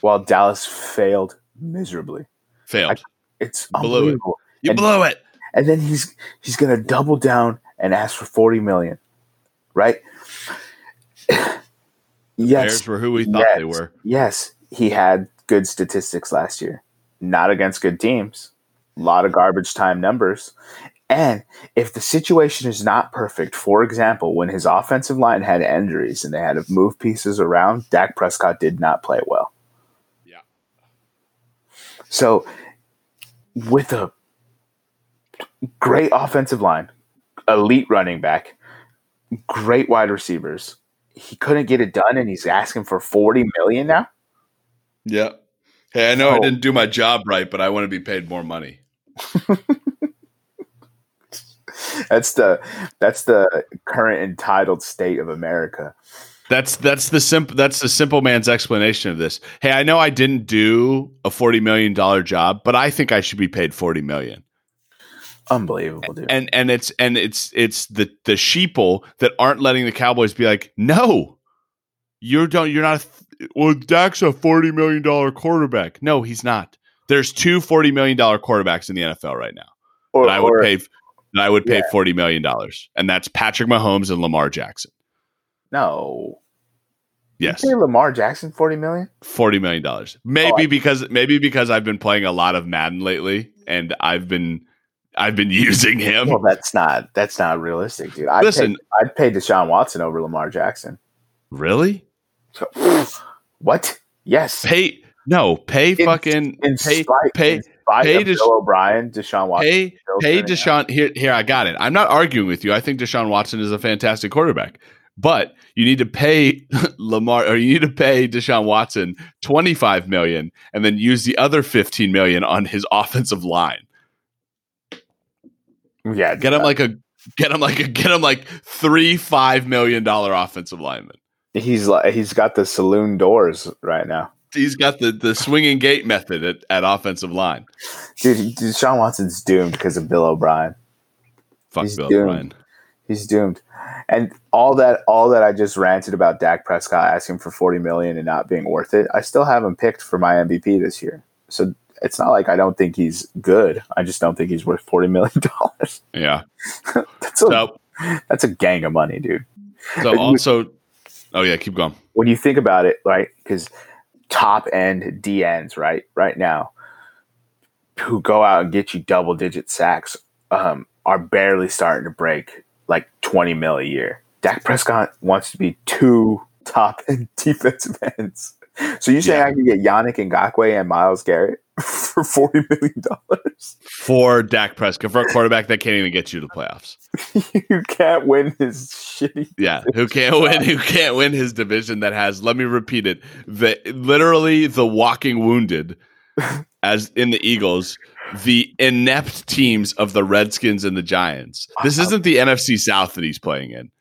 S1: while Dallas failed miserably.
S2: Failed.
S1: It's
S2: Blew it. you
S1: and-
S2: blew it.
S1: And then he's he's gonna double down and ask for forty million, right? yes,
S2: Bears were who we thought they were.
S1: Yes, he had good statistics last year, not against good teams. A lot of garbage time numbers. And if the situation is not perfect, for example, when his offensive line had injuries and they had to move pieces around, Dak Prescott did not play well.
S2: Yeah.
S1: So, with a great offensive line, elite running back, great wide receivers, he couldn't get it done, and he's asking for forty million now.
S2: Yeah. Hey, I know I
S1: Oh.
S2: didn't do my job right, but I want to be paid more money. <laughs>
S1: That's the that's the current entitled state of America.
S2: That's that's the simple that's the simple man's explanation of this. Hey, I know I didn't do a forty million dollar job, but I think I should be paid forty million.
S1: Unbelievable, dude.
S2: And and it's and it's it's the the sheeple that aren't letting the Cowboys be like, no, you don't. You're not. Well, Dak's a forty million dollar quarterback. No, he's not. There's two $40 million quarterbacks in the NFL right now
S1: or,
S2: I would
S1: or-
S2: pay. That I would pay
S1: Yeah.
S2: forty million dollars, and that's Patrick Mahomes and Lamar Jackson.
S1: no.
S2: Yes,
S1: Lamar Jackson forty million.
S2: forty million dollars. Maybe
S1: Oh,
S2: because maybe because I've been playing a lot of Madden lately, and I've been I've been using him.
S1: Well, that's not that's not realistic, dude. I'd
S2: Listen,
S1: pay, I'd pay Deshaun Watson over Lamar Jackson.
S2: really? <sighs>
S1: What? Yes.
S2: Pay no, pay
S1: In-
S2: fucking
S1: in
S2: pay
S1: spite,
S2: pay pay Desha-
S1: Bill O'Brien, Deshaun Watson.
S2: pay pay Deshaun. Here here I got it. I'm not arguing with you. I think Deshaun Watson is a fantastic quarterback. But you need to pay <laughs> Lamar or you need to pay Deshaun Watson 25 million and then use the other 15 million on his <laughs> offensive line.
S1: Yeah,
S2: Get him like a get him like a get him like three five million dollar offensive lineman.
S1: he's like he's got the saloon doors right now.
S2: he's got the the swinging gate method at, at offensive line.
S1: Dude, Deshaun Watson's doomed because of Bill O'Brien.
S2: Fuck
S1: He's
S2: Bill
S1: doomed.
S2: O'Brien.
S1: He's doomed. And all that all that I just ranted about Dak Prescott asking for 40 million and not being worth it, I still have him picked for my MVP this year. So it's not like I don't think he's good. I just don't think he's worth 40 million dollars. <laughs>
S2: Yeah.
S1: That's a
S2: So
S1: that's a gang of money, dude.
S2: so also, oh yeah, keep going.
S1: When you think about it, right? Cuz top end DNs, right? Right now who go out and get you double digit sacks um, are barely starting to break like 20 mil a year. Dak Prescott wants to be two top <laughs> end defensive ends. So you saying
S2: Yeah.
S1: I can get Yannick Ngakoue and Myles Garrett for forty million dollars?
S2: For Dak Prescott, for a quarterback that can't even get you to the playoffs. <laughs>
S1: you can't win his shitty.
S2: Yeah, who can't win? Who can't win his division? That has. Let me repeat it. The literally the walking wounded, <laughs> as in the Eagles, the inept teams of the Redskins and the Giants. This isn't the NFC South that he's playing in.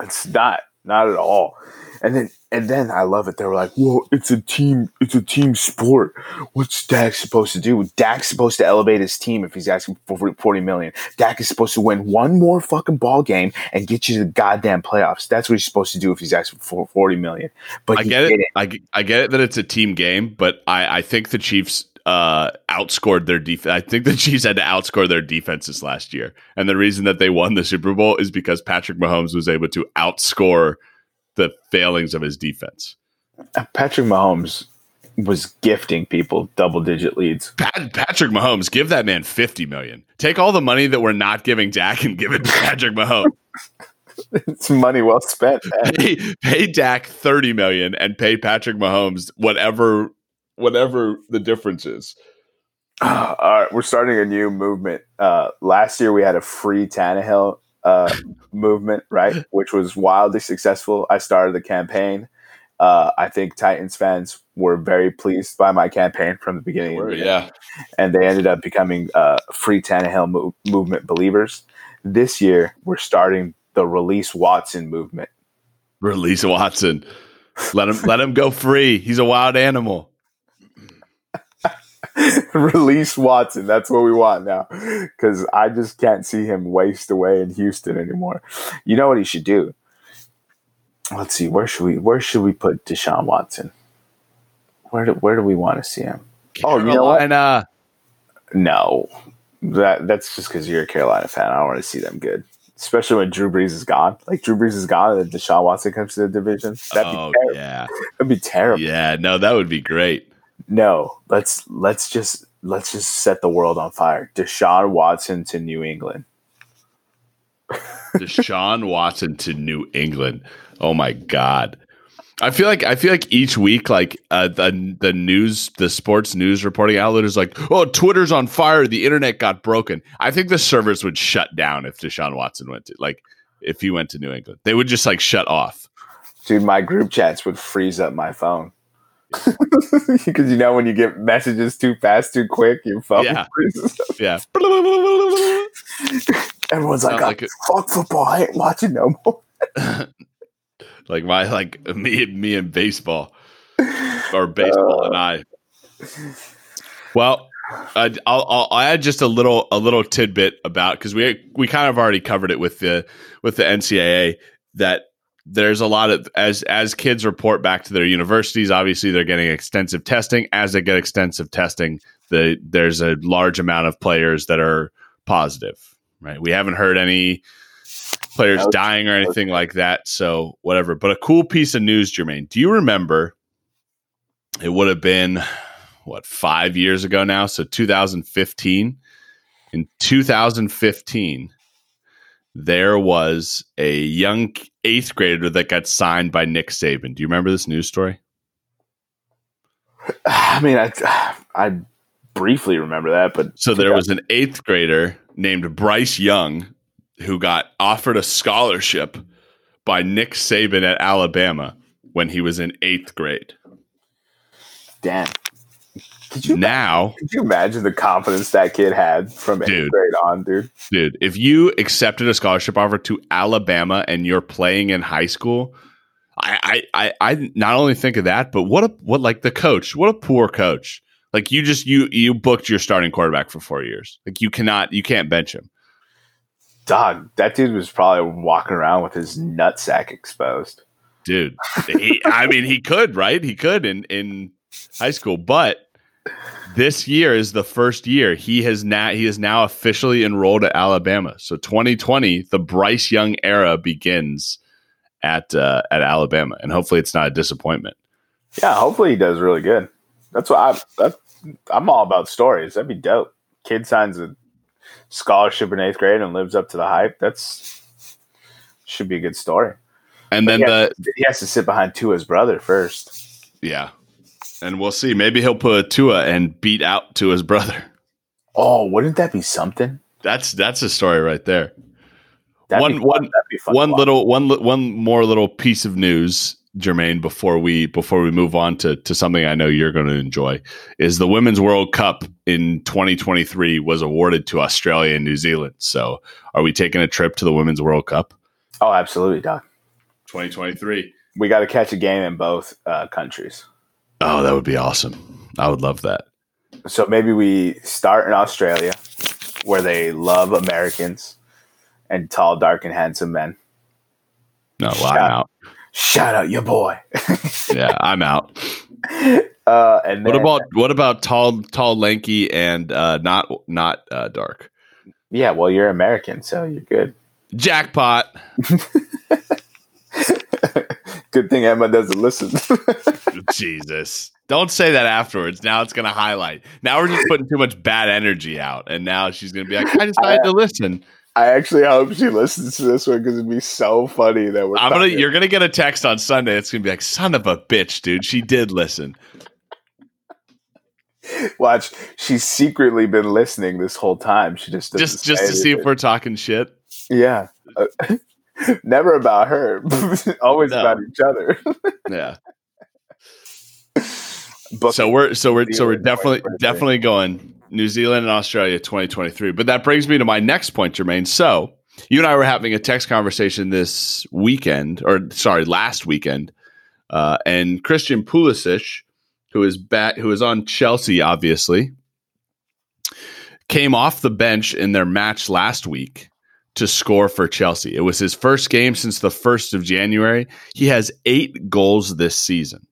S1: It's not, not at all. And then, and then I love it. They were like, "Well, it's a team. It's a team sport. What's Dak supposed to do? Dak's supposed to elevate his team if he's asking for forty million. Dak is supposed to win one more fucking ball game and get you to the goddamn playoffs. That's what he's supposed to do if he's asking for forty million. But
S2: I get it.
S1: didn't.
S2: I, I get it that it's a team game, but I, I think the Chiefs uh, outscored their defense. I think the <laughs> Chiefs had to outscore their defenses last year, and the reason that they won the Super Bowl is because Patrick Mahomes was able to outscore the failings of his defense.
S1: Patrick Mahomes was gifting people double digit leads.
S2: Pat, Patrick Mahomes, give that man fifty million. Take all the money that we're not giving Dak and give it to Patrick Mahomes. <laughs>
S1: it's money well spent.
S2: pay, pay Dak thirty million and pay Patrick Mahomes whatever whatever the difference is. <sighs>
S1: All right, we're starting a new movement. Uh, last year we had a free Tannehill uh, movement, right, which was wildly successful. I started the campaign. Uh, I think Titans fans were very pleased by my campaign from the beginning, the
S2: Yeah,
S1: and they ended up becoming uh, free Tannehill mo- movement believers. This year we're starting the release Watson movement.
S2: release Watson. Let him let him go free. He's a wild animal. <laughs>
S1: release Watson. That's what we want now. Because I just can't see him waste away in Houston anymore. You know what he should do? Let's see. Where should we? Where should we put Deshaun Watson? Where do, Where do we want to see him? Oh, you know what?
S2: Carolina.
S1: Uh, no, that that's just because you're a Carolina fan. I don't want to see them good, especially when Drew Brees is gone. Like Drew Brees is gone, and then Deshaun Watson comes to the division. That'd be
S2: Oh
S1: terrible.
S2: yeah,
S1: That'd be terrible.
S2: yeah. No, that would be great.
S1: No, let's let's just let's just set the world on fire. Deshaun Watson to New England. <laughs>
S2: Deshaun Watson to New England. Oh my god. I feel like I feel like each week, like uh, the the news, the sports news reporting outlet is like, "Oh, Twitter's on fire. The internet got broken." I think the servers would shut down if Deshaun Watson went to like if he went to New England. They would just like shut off.
S1: Dude, my group chats would freeze up my phone. <laughs> Because you know when you get messages too fast, too quick, your phone
S2: Yeah. Yeah, <laughs>
S1: Everyone's like,
S2: Sounds
S1: "Oh,
S2: like it-
S1: "Fuck football! I ain't watching no more." <laughs>
S2: like my like me me and baseball or baseball and I. Well, uh, I'll, I'll I'll add just a little a little tidbit about because we we kind of already covered it with the with the NCAA that there's a lot of as as kids report back to their universities obviously they're getting extensive testing. As they get extensive testing the there's a large amount of players that are positive right? We haven't heard any players dying or anything like that so whatever. But a cool piece of news Jermaine do you remember? It would have been what five years ago now? So 2015 in 2015 there was a young eighth grader that got signed by Nick Saban. Do you remember this news story? <sighs>
S1: I mean, I I briefly remember that, but
S2: So there was an eighth grader named Bryce Young who got offered a scholarship by Nick Saban at Alabama when he was in eighth grade.
S1: damn. Could you
S2: Now,
S1: could you imagine the confidence that kid had from eighth grade on, dude?
S2: dude, if you accepted a scholarship offer to Alabama and you're playing in high school, I, I, I, I not only think of that, but what a what like the coach, what a poor coach. Like you just you you booked your starting quarterback for four years. Like you cannot you can't bench him.
S1: Dog, that dude was probably walking around with his nutsack exposed.
S2: Dude, he, I mean, he could, right? He could in in high school, but this year is the first year he has now he is now officially enrolled at Alabama. So 2020, the Bryce Young era begins at uh, at Alabama, and hopefully it's not a disappointment.
S1: Yeah, hopefully he does really good. That's what I'm. I'm all about stories. That'd be dope. Kid signs a scholarship in eighth grade and lives up to the hype. That's should be a good story.
S2: And then
S1: he
S2: the
S1: has, he has to sit behind Tua's brother first.
S2: yeah, and we'll see. Maybe he'll put Tua and beat out to his brother.
S1: Oh, wouldn't that be something?
S2: That's that's a story right there.
S1: That'd
S2: One- one-
S1: That'd be fun
S2: one little one one more little piece of news Jermaine before we before we move on to to something I know you're going to enjoy is the Women's World Cup in 2023 was awarded to Australia and New Zealand. So, are we taking a trip to the Women's World Cup
S1: Oh, absolutely, Doc.
S2: 2023?
S1: We got to catch a game in both uh, countries.
S2: Oh, that would be awesome. I would love that.
S1: So maybe we start in Australia, where they love Americans and tall, dark, and handsome men.
S2: No, well, I'm out.
S1: Shout out your boy. <laughs>
S2: Yeah, I'm out.
S1: Uh, and
S2: What about what about tall, tall, lanky, and uh, not not uh, dark?
S1: Yeah, well, you're American, so you're good.
S2: Jackpot. <laughs>
S1: good thing Emma doesn't listen. <laughs>
S2: Jesus. Don't say that afterwards. Now it's going to highlight. Now we're just putting too much bad energy out. And now she's going to be like, I decided to listen.
S1: I actually hope she listens to this one because it'd be so funny that we're.
S2: I'm
S1: talking-
S2: you're going to get a text on Sunday. It's going to be like, son of a bitch, dude. She did listen.
S1: watch. She's secretly been listening this whole time. She just doesn't
S2: Just, just to see if we're talking shit.
S1: Yeah. Uh, <laughs> <laughs> never about her. <laughs> Always
S2: No.
S1: about each other. <laughs>
S2: Yeah.
S1: But
S2: So we're, so we're, so we're definitely, definitely going New Zealand and Australia 2023. But that brings me to my next point, Jermaine. So you and I were having a text conversation this weekend, or sorry, last weekend, uh, and Christian Pulisic, who is bat, who is on Chelsea, obviously, came off the bench in their match last week to score for Chelsea. It was his first game since the first of January. He has eight goals this season,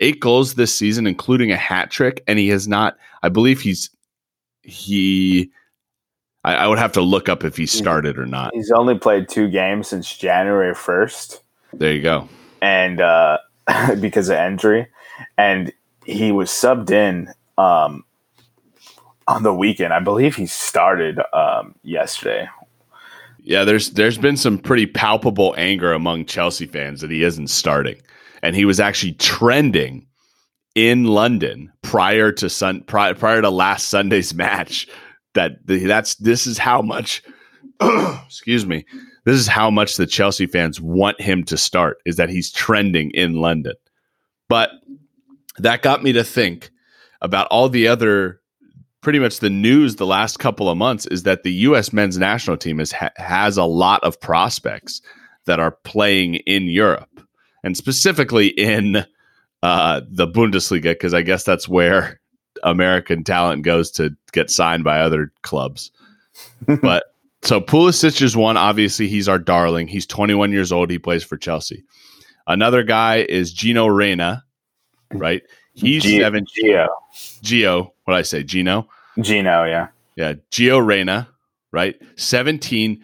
S2: eight goals this season, including a hat trick, and he has not. I believe he's he. I, I would have to look up if he started or not.
S1: he's only played two games since January first,
S2: There you go.
S1: and uh, <laughs> because of injury, and he was subbed in um, on the weekend. I believe he started um, yesterday.
S2: Yeah, there's there's been some pretty palpable anger among Chelsea fans that he isn't starting, and he was actually trending in London prior to sun prior, prior to last Sunday's <laughs> match. That that's this is how much, <clears throat> excuse me, this is how much the Chelsea fans want him to start. Is that he's trending in London, but that got me to think about all the other pretty much the news the last couple of months is that the U.S. men's national team is, ha- has a lot of prospects that are playing in Europe and specifically in uh, the Bundesliga, because I guess that's where American talent goes to get signed by other clubs. <laughs> but so Pulisic is one. Obviously, he's our darling. He's 21 years old. He plays for Chelsea. Another guy is Gino Reyna, right? He's
S1: G-
S2: seven.
S1: Gio.
S2: Gio, what did I say? Gino?
S1: Gino, yeah.
S2: Yeah, Gio Reyna, right? 17,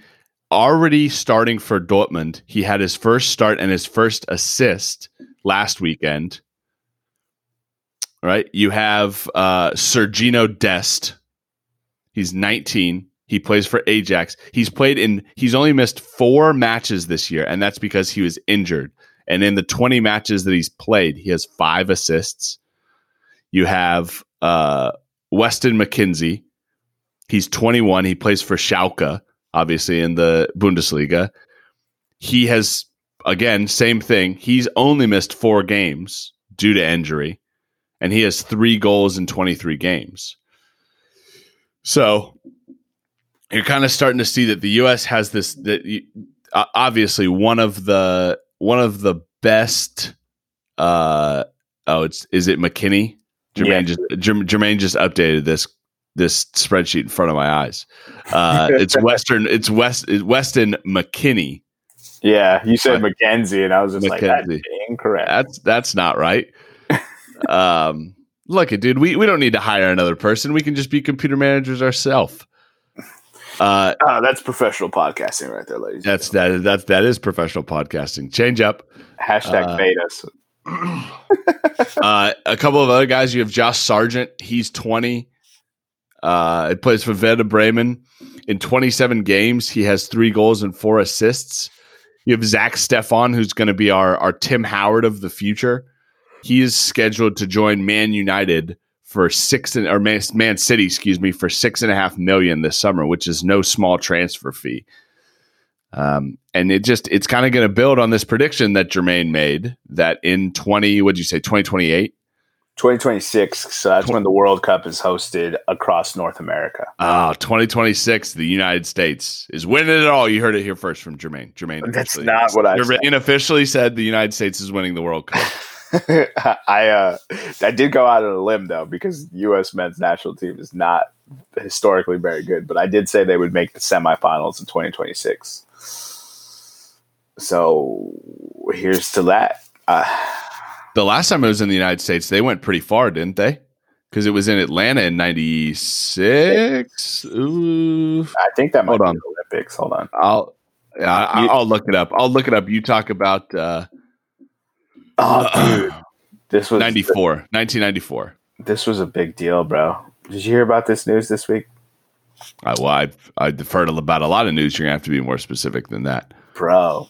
S2: already starting for Dortmund. He had his first start and his first assist last weekend. Right? You have uh Sergino Dest. He's 19. He plays for Ajax. He's played in he's only missed 4 matches this year and that's because he was injured. And in the 20 matches that he's played, he has 5 assists. You have uh Weston McKinsey. He's 21. He plays for Schalke, obviously in the Bundesliga. He has again same thing. He's only missed 4 games due to injury and he has 3 goals in 23 games. So you're kind of starting to see that the US has this that you, obviously one of the one of the best. Uh, oh, it's is it McKinney? Jermaine
S1: Yeah.
S2: just Jermaine just updated this this spreadsheet in front of my eyes. Uh, <laughs> it's Western. It's West. It's Weston McKennie.
S1: Yeah, you said Mackenzie, and I was just like, that's incorrect.
S2: That's that's not right. <laughs> um, look, it, dude, we we don't need to hire another person. We can just be computer managers ourselves. Uh,
S1: Oh, that's professional podcasting right there, ladies.
S2: that's that that that is professional podcasting. Change up.
S1: hashtag
S2: uh,
S1: bait us. <clears throat>
S2: Uh, a couple of other guys. You have Josh Sargent. He's twenty. Uh, he plays for Werder Bremen. In 27 games, he has three goals and four assists. You have Zack Steffen, who's going to be our, our Tim Howard of the future. He is scheduled to join Man United for six and, or Man City, excuse me, for six and a half million this summer, which is no small transfer fee. Um, and it just it's kind of going to build on this prediction that Jermaine made that in 20, what'd you say, 2028?
S1: 2026. So that's when the World Cup is hosted across North America.
S2: Oh, 2026, the United States is winning it all. You heard it here first from Jermaine. Jermaine.
S1: That's not what I
S2: Jermaine officially said the United States is winning the World Cup. <laughs>
S1: I uh, I did go out on a limb though because U.S. men's national team is not historically very good, but I did say they would make the semifinals in 2026. So here's to that. Uh,
S2: The last time it was in the United States, they went pretty far, didn't they? Because it was in Atlanta in '96. Ooh,
S1: I think that might
S2: Hold
S1: be
S2: on.
S1: the Olympics. Hold on.
S2: I'll yeah, I, I'll look it up. I'll look it up. You talk about uh,
S1: Oh, dude, <clears throat> this was
S2: 94, 1994.
S1: This was a big deal, bro. Did you hear about this news this week,
S2: I, well, I've I've heard about a lot of news. You're gonna have to be more specific than that.
S1: bro?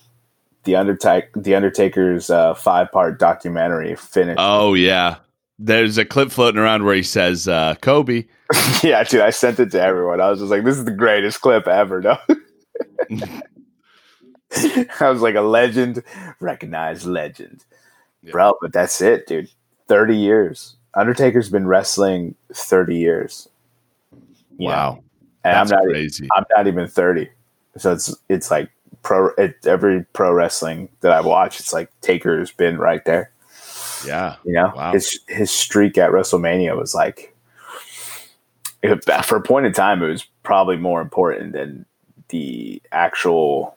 S1: The Undertaker, the Undertaker's uh, five-part documentary finished.
S2: Oh yeah, there's a clip floating around where he says uh, Kobe. <laughs>
S1: yeah, dude, I sent it to everyone. I was just like, "This is the greatest clip ever." No, <laughs> I was like, "A legend, recognized legend,
S2: Yeah.
S1: bro." But that's it, dude. Thirty years. Undertaker's been wrestling thirty years. You know,
S2: Wow,
S1: and
S2: that's
S1: I'm not.
S2: crazy.
S1: I'm not even thirty, so it's it's like pro. Every pro wrestling that I watch, it's like Taker's been right there.
S2: Yeah,
S1: You know,
S2: Wow.
S1: his his streak at WrestleMania was like, it, for a point in time, it was probably more important than the actual,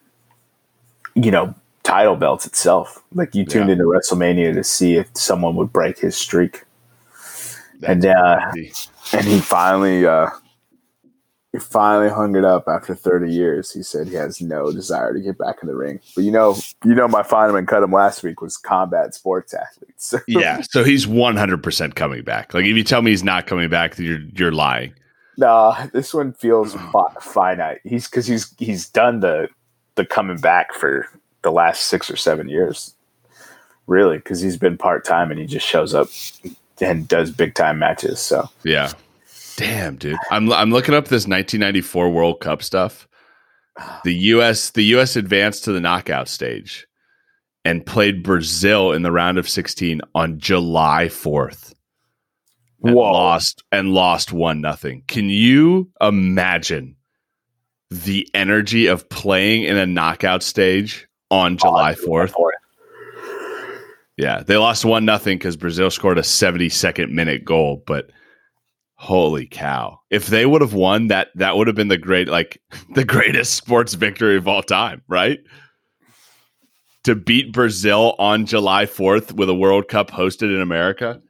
S1: you know, title belts itself. Like you tuned
S2: Yeah.
S1: into WrestleMania to see if someone would break his streak,
S2: That's
S1: and uh,
S2: crazy.
S1: and he finally uh he finally hung it up after 30 years he said he has no desire to get back in the ring but you know you know my and cut him last week was combat sports athletes <laughs>
S2: yeah. So he's 100 percent coming back. Like if you tell me he's not coming back, you're you're lying.
S1: nah this one feels hmm. fi- finite he's because he's he's done the the coming back for the last six or seven years really because he's been part-time and he just shows up and does big time matches so
S2: Yeah. Damn, dude. I'm I'm looking up this 1994 World Cup stuff. The US the US advanced to the knockout stage and played Brazil in the round of 16 on July 4th. And
S1: Whoa.
S2: lost and lost one nothing. Can you imagine the energy of playing in a knockout stage on July 4th? Yeah, they lost one nothing because Brazil scored a 72nd minute goal. But holy cow! If they would have won, that that would have been the great, like <laughs> the greatest sports victory of all time, right? To beat Brazil on July 4th with a World Cup hosted in America.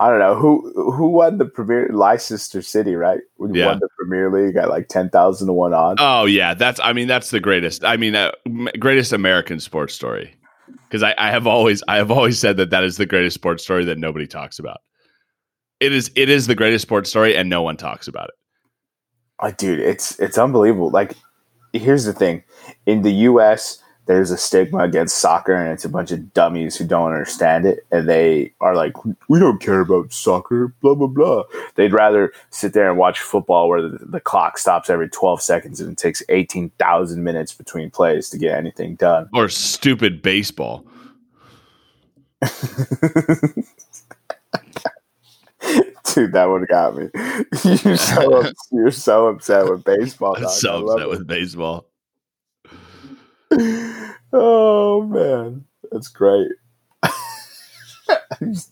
S1: I don't know who who won the Premier Leicester City, right? Who
S2: Yeah.
S1: won the Premier League at like ten thousand to one odds.
S2: Oh yeah, that's I mean that's the greatest. I mean uh, greatest American sports story. Because I, I have always I have always said that that is the greatest sports story that nobody talks about. It is it is the greatest sports story and no one talks about it.
S1: Oh, dude, it's it's unbelievable. Like, here's the thing: in the U.S., there's a stigma against soccer, and it's a bunch of dummies who don't understand it, and they are like, "We don't care about soccer." Blah blah blah. They'd rather sit there and watch football where the, the clock stops every 12 seconds and it takes 18,000 minutes between plays to get anything done.
S2: Or stupid baseball. <laughs>
S1: Dude, that would have got me. <laughs> You're so you're so upset with baseball. Dog.
S2: so upset with baseball.
S1: Oh man, That's great. <laughs>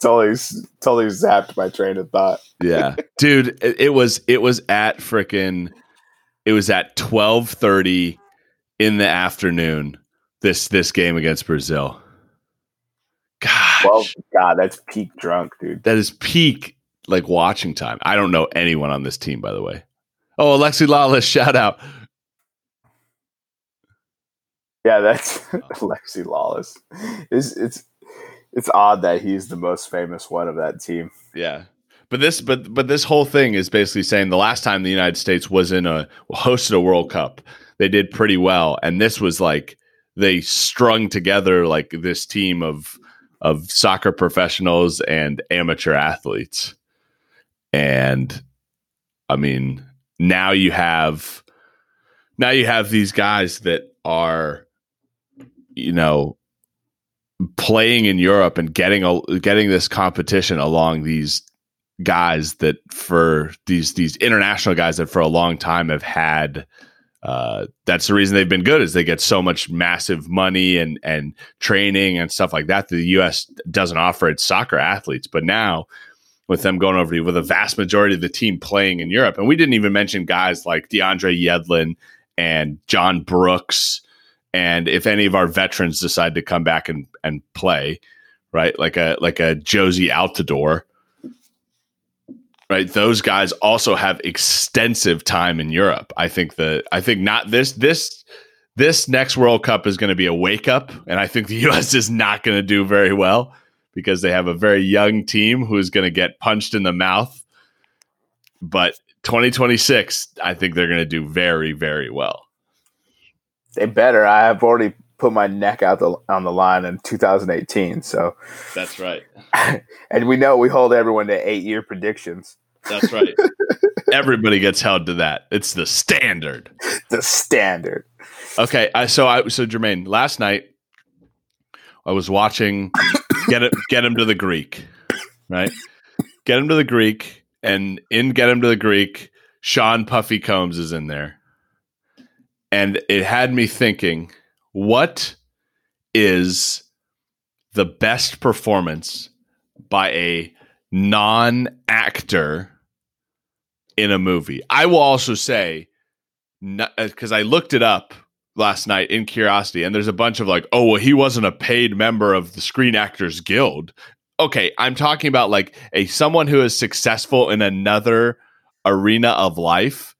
S1: totally, totally zapped my train of thought.
S2: yeah, dude, it, it was it was at freaking it was at twelve thirty in the afternoon. This this game against Brazil. Gosh,
S1: Well, God, that's peak drunk, dude.
S2: that is peak like watching time. I don't know anyone on this team, by the way. Oh, Alexi Lalas, shout out.
S1: Yeah, that's <laughs> Alexi Lalas. It's it's it's odd that he's the most famous one of that team.
S2: Yeah. But this but but this whole thing is basically saying the last time the United States was in a hosted a World Cup, they did pretty well. And this was like they strung together like this team of of soccer professionals and amateur athletes. And I mean, now you have now you have these guys that are you know playing in Europe and getting a, getting this competition along these guys that for these these international guys that for a long time have had uh, that's the reason they've been good is they get so much massive money and and training and stuff like that that the U.S. doesn't offer its soccer athletes. But now with them going over to with a vast majority of the team playing in Europe, and we didn't even mention guys like DeAndre Yedlin and John Brooks, and if any of our veterans decide to come back and and play, right, like a like a Jozy Altidore right those guys also have extensive time in europe. I think the i think not this this this next world cup is going to be a wake up and i think the <laughs> us is not going to do very well because they have a very young team who's going to get punched in the mouth but 2026 i think they're going to do very very well
S1: They better. I have already put my neck out the, on the line in 2018. So,
S2: that's right <laughs>
S1: and we know we hold everyone to eight year predictions.
S2: that's right <laughs> everybody gets held to that it's the standard <laughs>
S1: The standard.
S2: Okay, I, so I so Jermaine, last night I was watching get it get him to the Greek, right? Get him to the Greek, and in Get him to the Greek, Sean Puffy Combs is in there, and it had me thinking, what is the best performance by a non-actor in a movie? I will also say because uh, I looked it up last night in curiosity, and there's a bunch of like, oh, well, he wasn't a paid member of the Screen Actors Guild. Okay, I'm talking about like a someone who is successful in another arena of life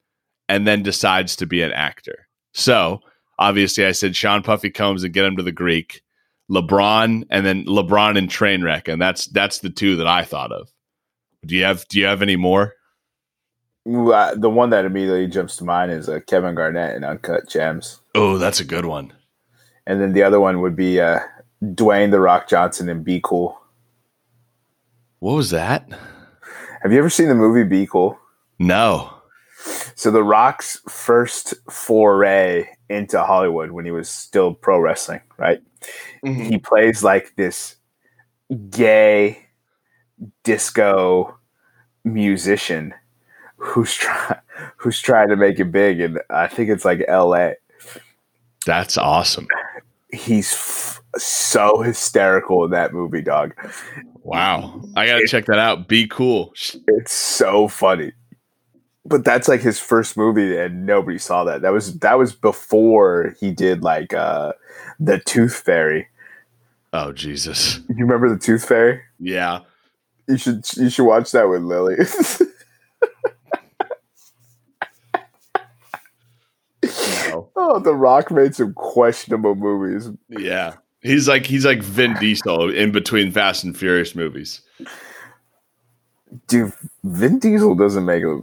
S2: and then decides to be an actor. So obviously, I said Sean Puffy Combs and get him to the Greek, LeBron, and then LeBron and Trainwreck, and that's that's the two that I thought of. Do you have Do you have any more?
S1: Ooh, uh, The one that immediately jumps to mind is uh, Kevin Garnett and Uncut Gems.
S2: Oh, that's a good one.
S1: And then the other one would be uh, Dwayne The Rock Johnson and Be Cool.
S2: What was that?
S1: Have you ever seen the movie Be Cool?
S2: No.
S1: So The Rock's first foray into Hollywood when he was still pro wrestling, right? He plays like this gay disco musician who's trying who's trying to make it big and I think it's like LA.
S2: That's awesome.
S1: He's f- so hysterical in that movie, dog.
S2: Wow. I got to check that out. Be cool.
S1: It's so funny. But that's like his first movie and nobody saw that. That was that was before he did like uh The Tooth Fairy.
S2: Oh, Jesus.
S1: You remember The Tooth Fairy?
S2: Yeah.
S1: You should you should watch that with Lily. <laughs>
S2: No.
S1: Oh, The Rock made some questionable movies.
S2: Yeah. He's like he's like Vin <sighs> Diesel in between Fast and Furious movies.
S1: Dude, Vin Diesel doesn't make a.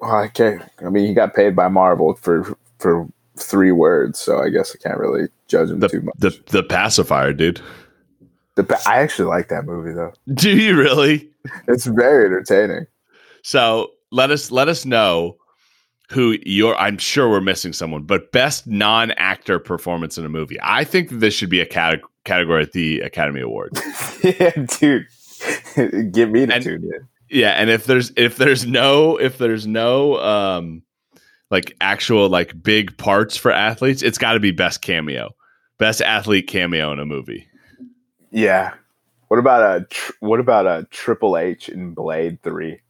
S1: Well, I can't. I mean, he got paid by Marvel for for three words, so I guess I can't really judge him
S2: The
S1: too much.
S2: the the pacifier, dude.
S1: The, pa- I actually like that movie though. <laughs>
S2: Do you really?
S1: It's very entertaining.
S2: So let us let us know who you're. I'm sure we're missing someone, but best non-actor performance in a movie. I think this should be a cate- category at the Academy Awards. <laughs>
S1: yeah, dude. <laughs> Get me to
S2: And-
S1: tune in.
S2: Yeah, and if there's if there's no if there's no um like actual like big parts for athletes, it's got to be best cameo, best athlete cameo in a movie.
S1: Yeah. What about a tr- what about a Triple H in Blade Three?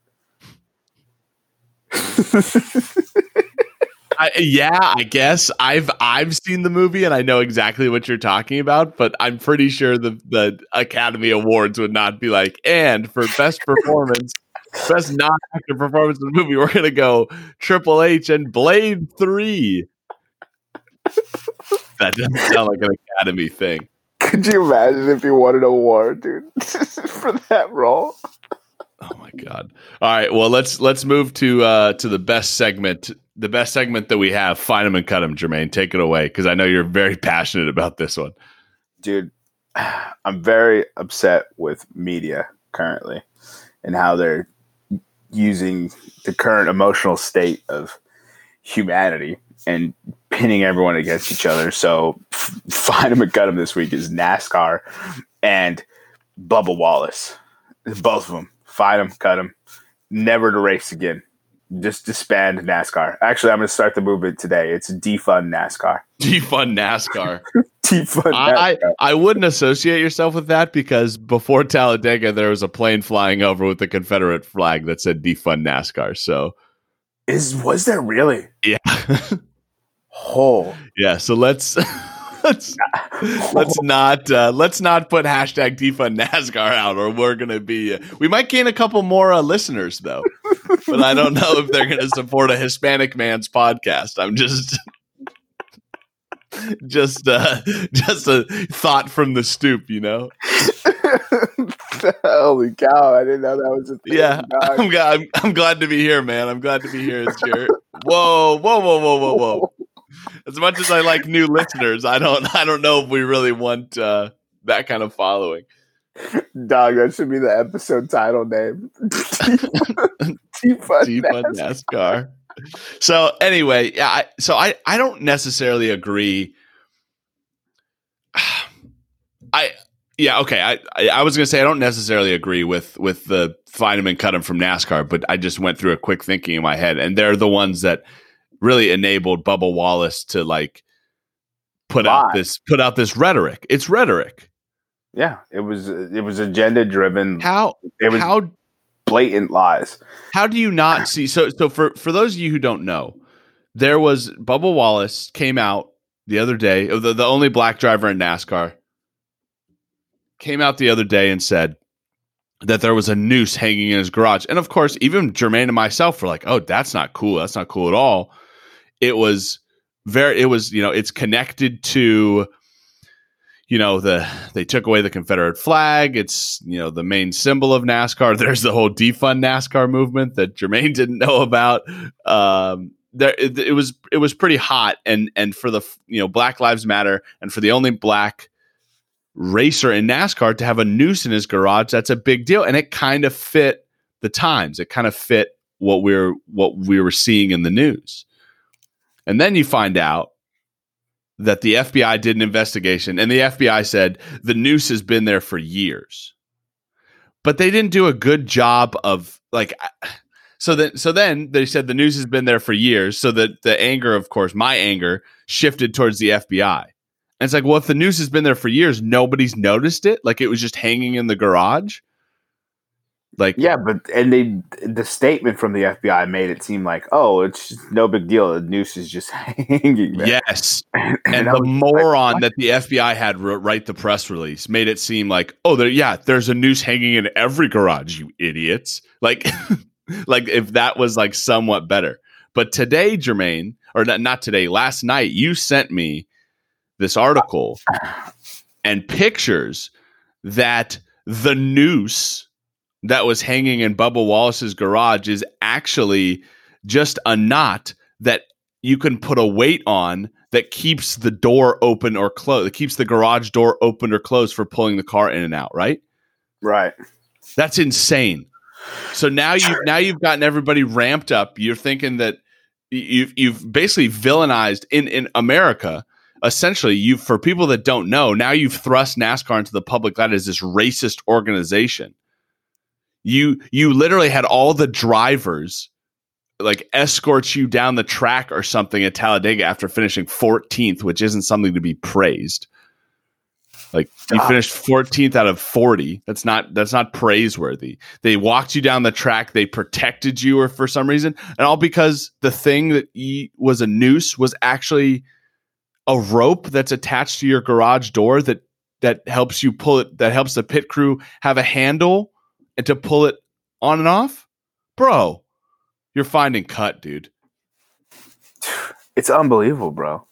S2: I, yeah, I guess I've I've seen the movie and I know exactly what you're talking about, but I'm pretty sure the the Academy Awards would not be like, and for best performance, best non-actor performance in the movie, we're gonna go Triple H and Blade Three. that doesn't sound like an Academy thing.
S1: Could you imagine if you won an award, dude, <laughs> for that role?
S2: Oh my god! All right, well let's let's move to uh to the best segment, the best segment that we have. Find them and cut them, Jermaine. Take it away because I know you're very <laughs> passionate about this one,
S1: dude. <sighs> I'm very upset with media currently and how they're using the current emotional state of humanity and pinning everyone against each other. So, find them and cut them this week is NASCAR and Bubba Wallace, both of them fight them, cut them, never to race again. Just disband NASCAR. Actually, I'm going to start the movement today. It's defund NASCAR. <laughs>
S2: Defund NASCAR. <laughs>
S1: defund
S2: NASCAR. I, I wouldn't associate yourself with that because before Talladega, there was a plane flying over with the Confederate flag that said defund NASCAR. So,
S1: is was there really?
S2: Yeah. <laughs>
S1: oh,
S2: yeah. So let's let's let's not uh, let's not put hashtag defund NASCAR out, or we're gonna be. Uh, we might gain a couple more uh, listeners though, but I don't know if they're gonna support a Hispanic man's podcast. I'm just. just uh just a thought from the stoop you know <laughs>
S1: holy cow i didn't know that was a thing.
S2: yeah I'm, glad, I'm, I'm glad to be here man i'm glad to be here it's your whoa whoa whoa whoa whoa whoa as much as I like new listeners, I don't I don't know if we really want uh, that kind of following.
S1: Dog, that should be the episode title name. <laughs>
S2: Defund NASCAR. So anyway, yeah, I, so I I don't necessarily agree. <sighs> I yeah okay I, I, I was gonna say I don't necessarily agree with with the find him and cut him from NASCAR, but I just went through a quick thinking in my head, and they're the ones that really enabled Bubba Wallace to like put Lie. out this put out this rhetoric. It's rhetoric.
S1: Yeah, it was it was agenda driven.
S2: How
S1: it was
S2: how
S1: blatant lies.
S2: How do you not <sighs> see? So so for for those of you who don't know, there was Bubba Wallace came out the other day. Oh, the the only black driver in NASCAR came out the other day and said that there was a noose hanging in his garage. And of course, even Jermaine and myself were like, "Oh, that's not cool. That's not cool at all." It was very it was you know it's connected to you know the they took away the confederate flag. It's you know the main symbol of nascar. <laughs> There's the whole defund nascar movement that jermaine <laughs> didn't know about. Um there it, it, was it was pretty hot. And and for the you know black lives matter and for the only black racer in nascar to have a noose in his garage that's a big deal. And it kind of fit the times. It kind of fit what we're what we were seeing in the news and then you find out that the FBI did an investigation and the FBI said the noose has been there for years. But they didn't do a good job of like so then so then they said the noose has been there for years so that the anger of course my anger shifted towards the FBI. And it's like well if the noose has been there for years nobody's noticed it like it was just hanging in the garage. Like
S1: yeah, but and they the statement from the FBI made it seem like oh it's no big deal the noose is just <laughs> hanging there.
S2: Yes, <laughs> and, and the moron like, that the FBI had write the press release made it seem like oh there yeah there's a noose hanging in every garage you idiots like <laughs> like if that was like somewhat better. But today, Jermaine, or not, not today, last night you sent me this article <sighs> and pictures that the noose that was hanging in Bubba Wallace's garage is actually just a knot that you can put a weight on that keeps the door open or closed. It keeps the garage door open or closed for pulling the car in and out, right?
S1: Right.
S2: That's insane. So now you now you've gotten everybody ramped up. You're thinking that you've you've basically villainized in in America. Essentially, you for people that don't know, now you've thrust NASCAR into the public light as this racist organization you you literally had all the drivers like escort you down the track or something at Talladega after finishing 14th, which isn't something to be praised. Like you finished 14th out of 40. That's not that's not praiseworthy. They walked you down the track. They protected you, or for some reason, and all because the thing that was a noose was actually a rope that's attached to your garage door that that helps you pull it. That helps the pit crew have a handle and to pull it on and off. Bro, you're finding cut, dude. <sighs>
S1: It's unbelievable, bro.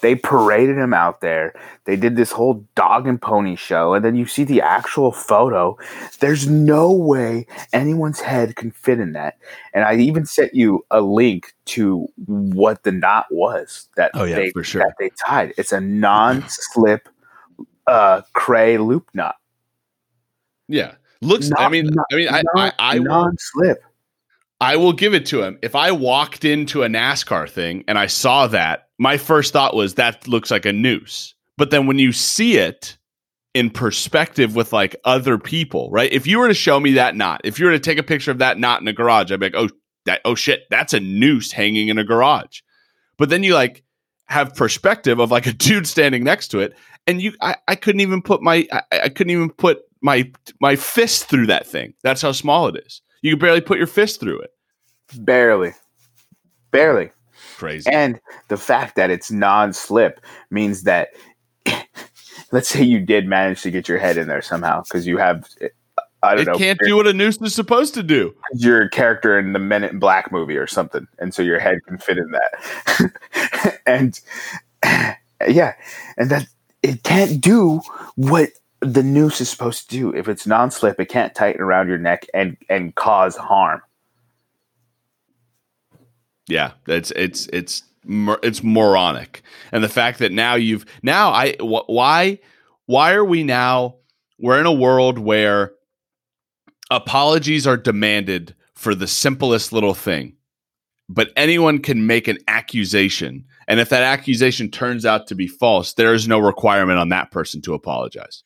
S1: They paraded him out there. They did this whole dog and pony show, and then you see the actual photo. There's no way anyone's head can fit in that. And I even sent you a link to what the knot was that
S2: Oh, yeah,
S1: they
S2: for sure.
S1: that they tied. It's a non-slip uh Kreh loop knot.
S2: Yeah, looks. I mean,
S1: not-
S2: I mean, I, I, I will
S1: non-slip.
S2: I will give it to him. If I walked into a NASCAR thing and I saw that, my first thought was that looks like a noose. But then when you see it in perspective with like other people, right? If you were to show me that knot, if you were to take a picture of that knot in a garage, I'd be like, oh, that, oh shit, that's a noose hanging in a garage. But then you like have perspective of like a <laughs> dude standing next to it, and you, I, I couldn't even put my, I, I couldn't even put my my fist through that thing. That's how small it is. You can barely put your fist through it.
S1: Barely. Barely.
S2: Crazy.
S1: And the fact that it's non-slip means that <laughs> let's say you did manage to get your head in there somehow because you have I don't
S2: it
S1: know
S2: can't do what a noose is supposed to do.
S1: you're a character in the Men in Black movie or something, and so your head can fit in that. <laughs> and <clears throat> yeah, and that it can't do what the noose is supposed to do. If it's non-slip, it can't tighten around your neck and and cause harm.
S2: Yeah, it's it's it's it's moronic, and the fact that now you've now I wh- why why are we now we're in a world where apologies are demanded for the simplest little thing, but anyone can make an accusation, and if that accusation turns out to be false, there is no requirement on that person to apologize.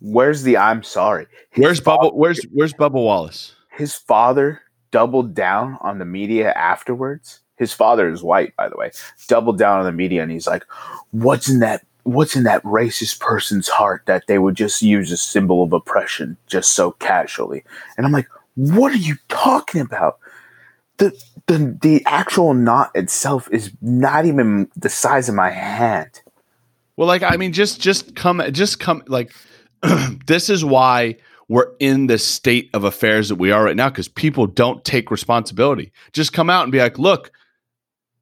S1: Where's the I'm sorry? His
S2: Where's Bubba? Where's where's Bubba Wallace?
S1: his father doubled down on the media afterwards. His father is white, by the way. Doubled down on the media, and he's like, "What's in that? What's in that racist person's heart that they would just use a symbol of oppression just so casually?" And I'm like, "What are you talking about? The the the actual knot itself is not even the size of my hand."
S2: Well, like I mean, just just come, just come. Like <clears throat> this is why we're in the state of affairs that we are right now because people don't take responsibility. Just come out and be like, look,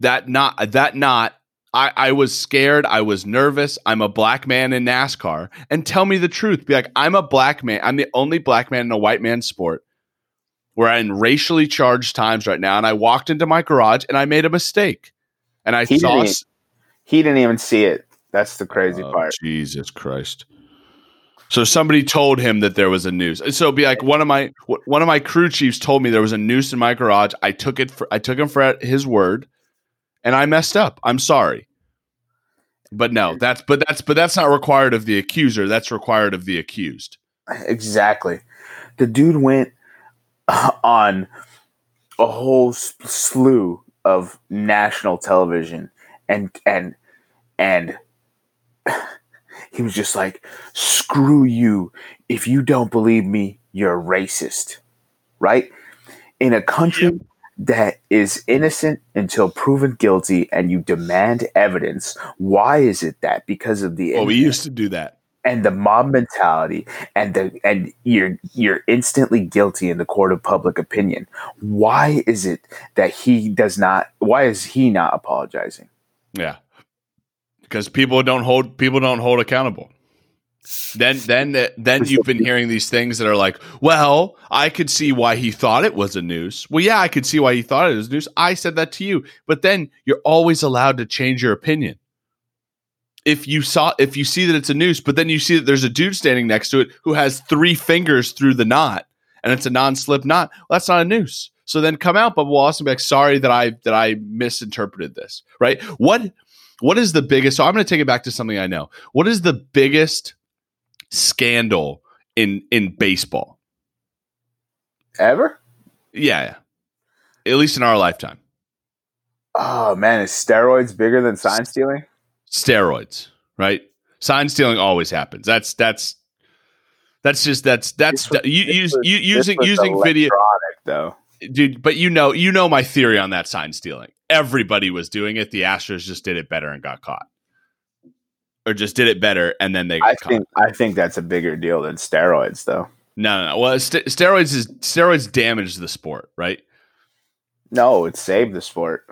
S2: that not that not. I, I was scared. I was nervous. I'm a black man in NASCAR, and tell me the truth. Be like, I'm a black man. I'm the only black man in a white man's sport. We're in racially charged times right now, and I walked into my garage and I made a mistake, and I
S1: He
S2: saw.
S1: didn't
S2: s-
S1: He didn't even see it. That's the crazy
S2: Oh,
S1: part.
S2: Jesus Christ. So somebody told him that there was a noose. So be like one of my one of my crew chiefs told me there was a noose in my garage. I took it for I took him for his word, and I messed up. I'm sorry. But no, that's but that's but that's not required of the accuser. That's required of the accused.
S1: Exactly. The dude went uh, on a whole slew of national television and and and he was just like screw you. If you don't believe me you're racist. Right? In a country that is innocent until proven guilty and you demand evidence why is it that? Because of the
S2: Well, we used to do that.
S1: and the mob mentality and the and you're you're instantly guilty in the court of public opinion. Why is it that he does not why is he not apologizing?
S2: Yeah. Because people don't hold people don't hold accountable. Then then uh, then you've been hearing these things that are like, well, I could see why he thought it was a noose. Well, yeah, I could see why he thought it was noose. I said that to you. But then you're always allowed to change your opinion. If you saw if you see that it's a noose, but then you see that there's a dude standing next to it who has three fingers through the knot and it's a non-slip knot, well, that's not a noose. So then come out, Bubba Wallace, and be like, sorry that I that I misinterpreted this. Right? What what is the biggest so i'm going to take it back to something i know. What is the biggest scandal in in baseball?
S1: Ever?
S2: Yeah, yeah. at least in our lifetime.
S1: Oh man is steroids bigger than sign stealing?
S2: steroids right? Sign stealing always happens. That's that's that's just that's that's
S1: was-
S2: you, use,
S1: was-
S2: you, using using video
S1: though.
S2: dude but you know you know my theory on that sign stealing everybody was doing it the astros just did it better and got caught. Or just did it better and then they got
S1: I
S2: caught.
S1: think I think that's a bigger deal than steroids, though.
S2: no no no. Well st- steroids is steroids damage the sport right?
S1: No, it saved the sport.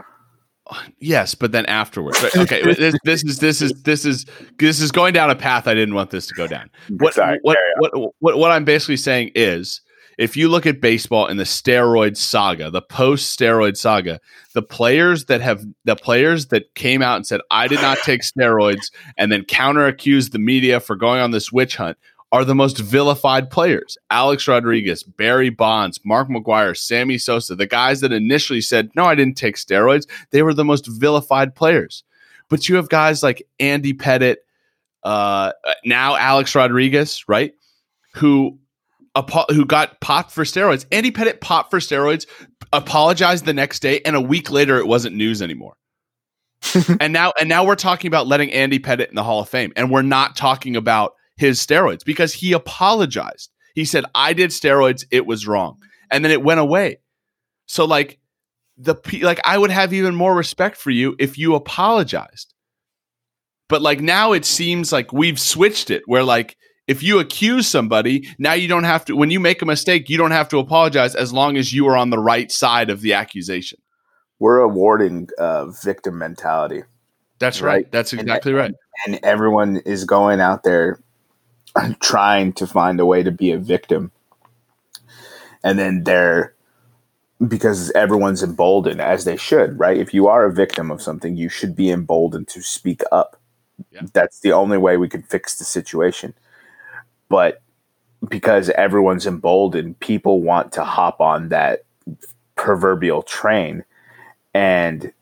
S2: yes but then afterwards. But, okay this, this is this is this is this is going down a path i didn't want this to go down. What, <laughs>
S1: Sorry,
S2: what, what, what, what I'm basically saying is if you look at baseball in the steroid saga, the post steroid saga, the players that have the players that came out and said, I did not take steroids and then counter accused the media for going on this witch hunt are the most vilified players. Alex Rodriguez, Barry Bonds, Mark McGwire, Sammy Sosa, the guys that initially said, No, I didn't take steroids, they were the most vilified players. But you have guys like Andy Pettitte, uh, now Alex Rodriguez, right? Who who got popped for steroids. Andy Pettitte popped for steroids, apologized the next day, and a week later it wasn't news anymore. <laughs> and now and now we're talking about letting Andy Pettitte in the Hall of Fame, and we're not talking about his steroids because he apologized. He said, "I did steroids. It was wrong," and then it went away. So like the like I would have even more respect for you if you apologized. But like now it seems like we've switched it where like if you accuse somebody, now you don't have to when you make a mistake, you don't have to apologize as long as you are on the right side of the accusation.
S1: We're awarding uh, victim mentality,
S2: That's right.
S1: Right.
S2: That's
S1: And-
S2: exactly right.
S1: and everyone is going out there <clears throat> trying to find a way to be a victim, and then they're because everyone's emboldened as they should, right? If you are a victim of something, you should be emboldened to speak up.
S2: Yeah.
S1: That's the only way we can fix the situation. But because everyone's emboldened, people want to hop on that proverbial train and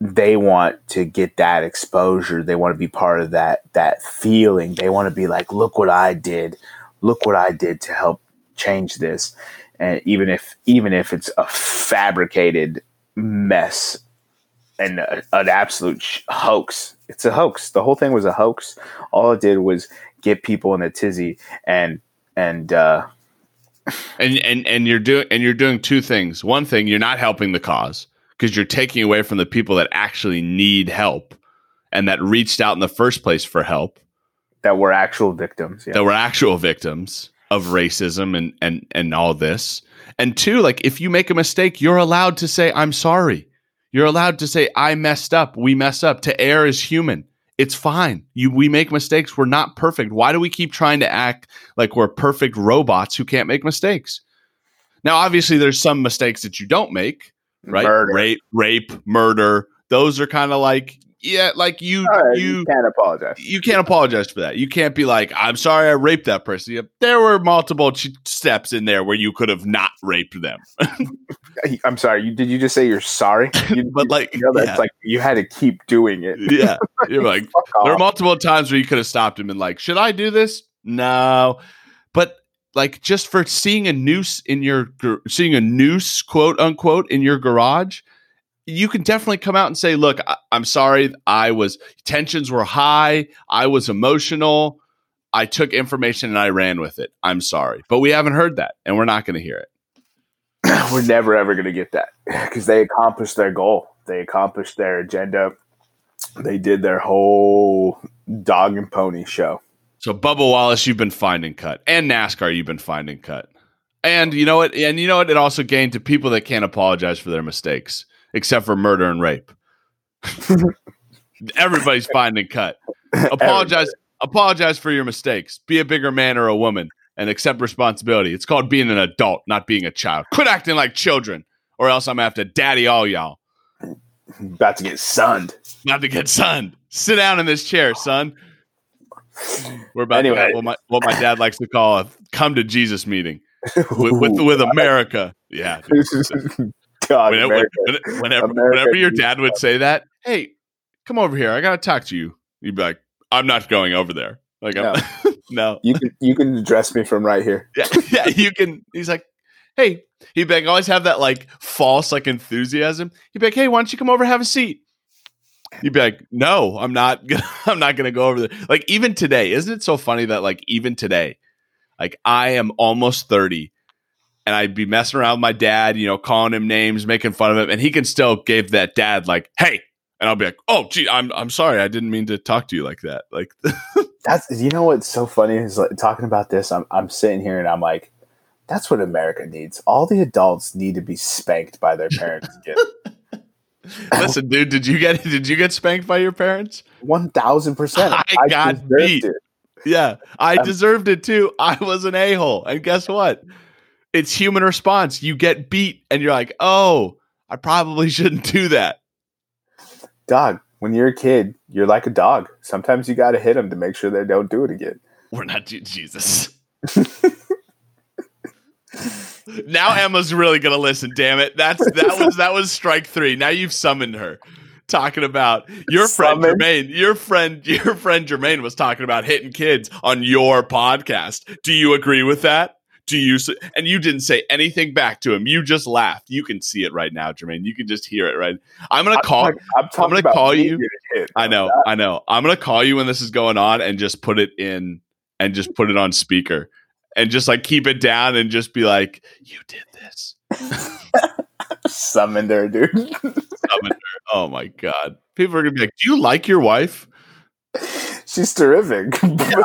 S1: they want to get that exposure. They want to be part of that that feeling. They want to be like, look what I did. Look what I did to help change this. And even if even if it's a fabricated mess and a, an absolute hoax, it's a hoax. The whole thing was a hoax. All it did was get people in a tizzy and and uh,
S2: And and and you're doing and you're doing two things. One thing, you're not helping the cause because you're taking away from the people that actually need help and that reached out in the first place for help.
S1: that were actual victims. Yeah.
S2: that were actual victims of racism and and and all this. And two, like if you make a mistake, you're allowed to say I'm sorry. You're allowed to say I messed up. We mess up. To err is human. It's fine. You we make mistakes. We're not perfect. Why do we keep trying to act like we're perfect robots who can't make mistakes? Now, obviously, there's some mistakes that you don't make, right?
S1: Murder.
S2: Rape, rape, murder. Those are kind of like yeah, like you you
S1: you can't apologize.
S2: you can't apologize for that. You can't be like, I'm sorry I raped that person. Yeah, There were multiple ch- steps in there where you could have not raped them. <laughs>
S1: I'm sorry. You did you just say you're sorry? <laughs> You,
S2: But like,
S1: you know, that's
S2: yeah,
S1: like you had to keep doing it.
S2: yeah. You're <laughs> like, there are multiple times where you could have stopped him and like, should I do this? No. But like, just for seeing a noose in your, seeing a noose, quote unquote, in your garage, you can definitely come out and say, look, I- I'm sorry. I was, tensions were high. I was emotional. I took information and I ran with it. I'm sorry. But we haven't heard that and we're not going to hear it. <clears throat>
S1: We're never ever going to get that <laughs> because they accomplished their goal. They accomplished their agenda. They did their whole dog and pony show.
S2: So Bubba Wallace, you've been finding cut, and NASCAR, you've been finding cut, and you know what? And you know what? It also gained to people that can't apologize for their mistakes, except for murder and rape. <laughs> Everybody's finding cut. <laughs> Apologize. Apologize for your mistakes. Be a bigger man or a woman, and accept responsibility. It's called being an adult, not being a child. Quit acting like children, or else I'm gonna have to daddy all y'all.
S1: About to get sunned.
S2: Not to get sunned. Sit down in this chair, son. We're about to
S1: Anyway.
S2: have what my, what my dad likes to call a come to Jesus meeting <laughs> with, with, with America. Yeah. dude.
S1: God,
S2: When-
S1: America.
S2: when- whenever,
S1: America
S2: whenever your dad would say that, hey, come over here. I got to talk to you. You'd be like, I'm not going over there. Like, I'm, no. <laughs>
S1: You can you can address me from right here.
S2: Yeah, <laughs> yeah, you can. He's like, hey, he'd be like, always have that like false like enthusiasm. He'd be like, hey, why don't you come over and have a seat? You'd be like, "No, I'm not. Gonna, <laughs> I'm not going to go over there." Like even today, isn't it so funny that like even today, like I am almost thirty, and I'd be messing around with my dad, you know, calling him names, making fun of him, and he can still give that dad like, "Hey," and I'll be like, "Oh, gee, I'm I'm sorry, I didn't mean to talk to you like that." Like <laughs>
S1: That's you know what's so funny is like talking about this. I'm I'm sitting here and I'm like, that's what America needs. All the adults need to be spanked by their parents again. <laughs>
S2: Listen, dude, did you get did you get spanked by your parents?
S1: One thousand percent. <laughs>
S2: I got beat. It. Yeah, I um, deserved it too. I was an a hole, and guess what? It's human response. You get beat, and you're like, "Oh, I probably <laughs> shouldn't do that."
S1: Dog, when you're a kid, you're like a dog. Sometimes you got to hit them to make sure they don't do it again.
S2: We're not Jesus. <laughs> <laughs> now Emma's really gonna listen. Damn it! That's that was that was strike three. Now you've summoned her. Talking about your friend Summon. Jermaine, your friend, your friend Jermaine was talking about hitting kids on your podcast. Do you agree with that? Do you? And you didn't say anything back to him. You just laughed. You can see it right now, Jermaine. You can just hear it right. I'm gonna call. I'm, I'm, I'm gonna call you. I know. That. I know. I'm gonna call you when this is going on and just put it in and just put it on speaker and just like keep it down and just be like, "You did this." <laughs>
S1: Summoned her, dude.
S2: Summoned her. Oh my god! People are gonna be like, "Do you like your wife?" <laughs>
S1: She's terrific. <laughs> yeah,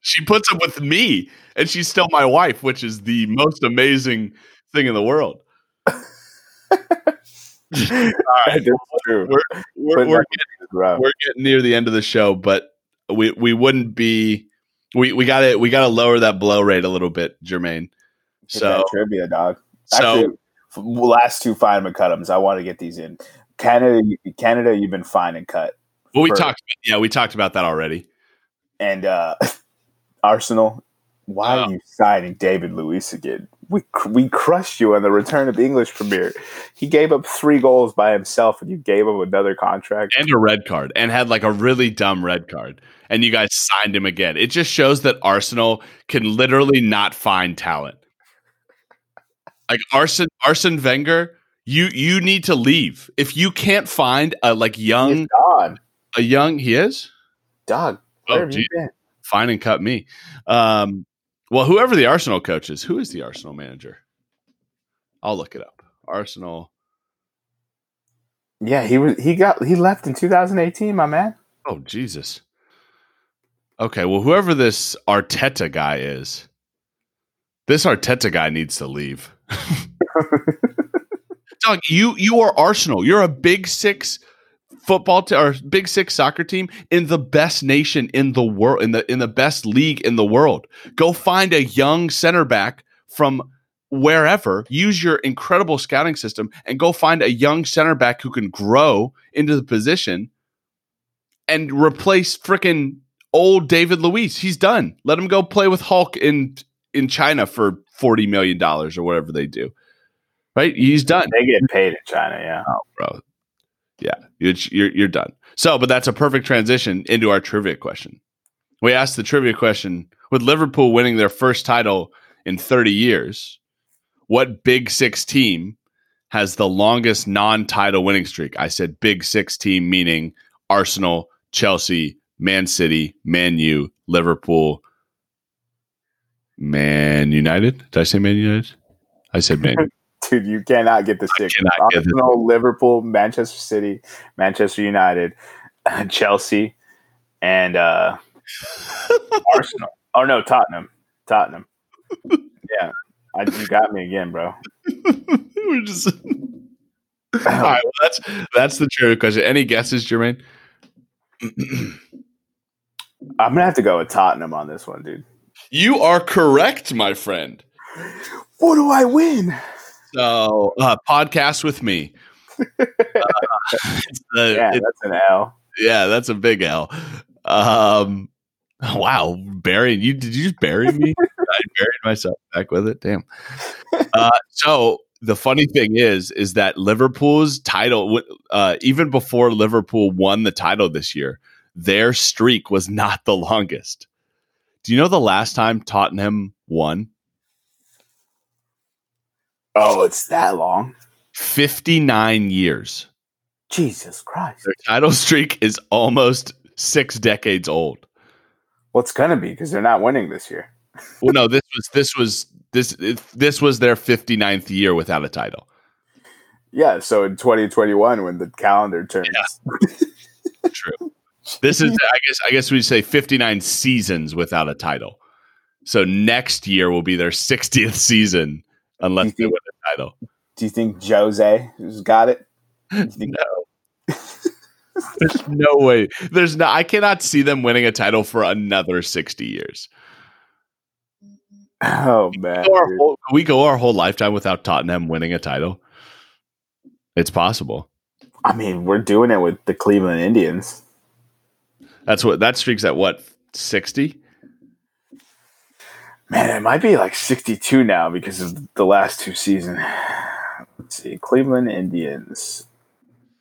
S2: she puts up with me, and she's still my wife, which is the most amazing thing in the world. <laughs> All right, we're, we're, we're, we're, getting, we're getting near the end of the show, but we we wouldn't be we we got to we got to lower that blow rate a little bit, Jermaine. so
S1: trivia, dog. Actually, so last two Feynman cut I want to get these in. Canada, Canada, you've been fine and cut.
S2: Well, we for, talked. Yeah, we talked about that already.
S1: And uh <laughs> Arsenal, why are you signing David Luiz again? We we crushed you on the return of the English Premier. He gave up three goals by himself, and you gave him another contract
S2: and a red card, and had like a really dumb red card and you guys signed him again. It just shows that Arsenal can literally not find talent. Like Arsene Arsene Wenger, you you need to leave if you can't find a like young a young he is
S1: dog. oh,
S2: Fine and cut me. Um, well, whoever the Arsenal coach is, who is the Arsenal manager? I'll look it up. Arsenal.
S1: Yeah, he was. He got. He left in 2018, my man.
S2: Oh Jesus! Okay, well, whoever this Arteta guy is, this Arteta guy needs to leave. <laughs> Dog, you you are Arsenal. You're a big six football t- or big six soccer team in the best nation in the world in the in the best league in the world. Go find a young center back from wherever. Use your incredible scouting system and go find a young center back who can grow into the position and replace freaking old David Luiz. He's done. Let him go play with Hulk in in China for forty million dollars or whatever they do. Right? He's done.
S1: They get paid in China, yeah.
S2: Oh, bro. Yeah, you're, you're done. So, but that's a perfect transition into our trivia question. We asked the trivia question with Liverpool winning their first title in 30 years. What Big Six team has the longest non-title winning streak? I said Big Six team, meaning Arsenal, Chelsea, Man City, Man U, Liverpool, Man United. Did I say Man United? I said Man.
S1: Dude, you cannot get the stick. Arsenal, Liverpool, Manchester City, Manchester United, <laughs> Chelsea, and uh, <laughs> Arsenal. Oh no, Tottenham. Tottenham. Yeah, I, you got me again, bro. <laughs> We're just.
S2: All right, well, that's that's the true question. Any guesses, Jermaine? <clears throat>
S1: I'm gonna have to go with Tottenham on this one, dude.
S2: You are correct, my friend.
S1: What do I win?
S2: So, uh, podcast with me. <laughs> <laughs> uh,
S1: yeah, it, that's an L.
S2: Yeah, that's a big L. Um, wow, burying you? Did you just bury me? <laughs> I buried myself back with it. Damn. Uh, so the funny thing is, is that Liverpool's title, uh, even before Liverpool won the title this year, their streak was not the longest. Do you know the last time Tottenham won?
S1: Oh, it's that long.
S2: 59 years.
S1: Jesus Christ.
S2: Their title streak is almost six decades old.
S1: Well, it's gonna be because they're not winning this year.
S2: Well, no, this was this was this this was their 59th year without a title.
S1: Yeah, so in 2021, when the calendar turns,
S2: True. This is I guess I guess we say 59 seasons without a title. So next year will be their 60th season unless they win the title.
S1: do you think Jose has got it? no. <laughs>
S2: There's no way. There's no I cannot see them winning a title for another 60 years.
S1: Oh man,
S2: Go our whole- we go our whole lifetime without Tottenham winning a title? It's possible.
S1: I mean, we're doing it with the Cleveland Indians.
S2: That's what that streak's at what 60?
S1: Man, it might be like 62 now because of the last two seasons. Let's see, Cleveland Indians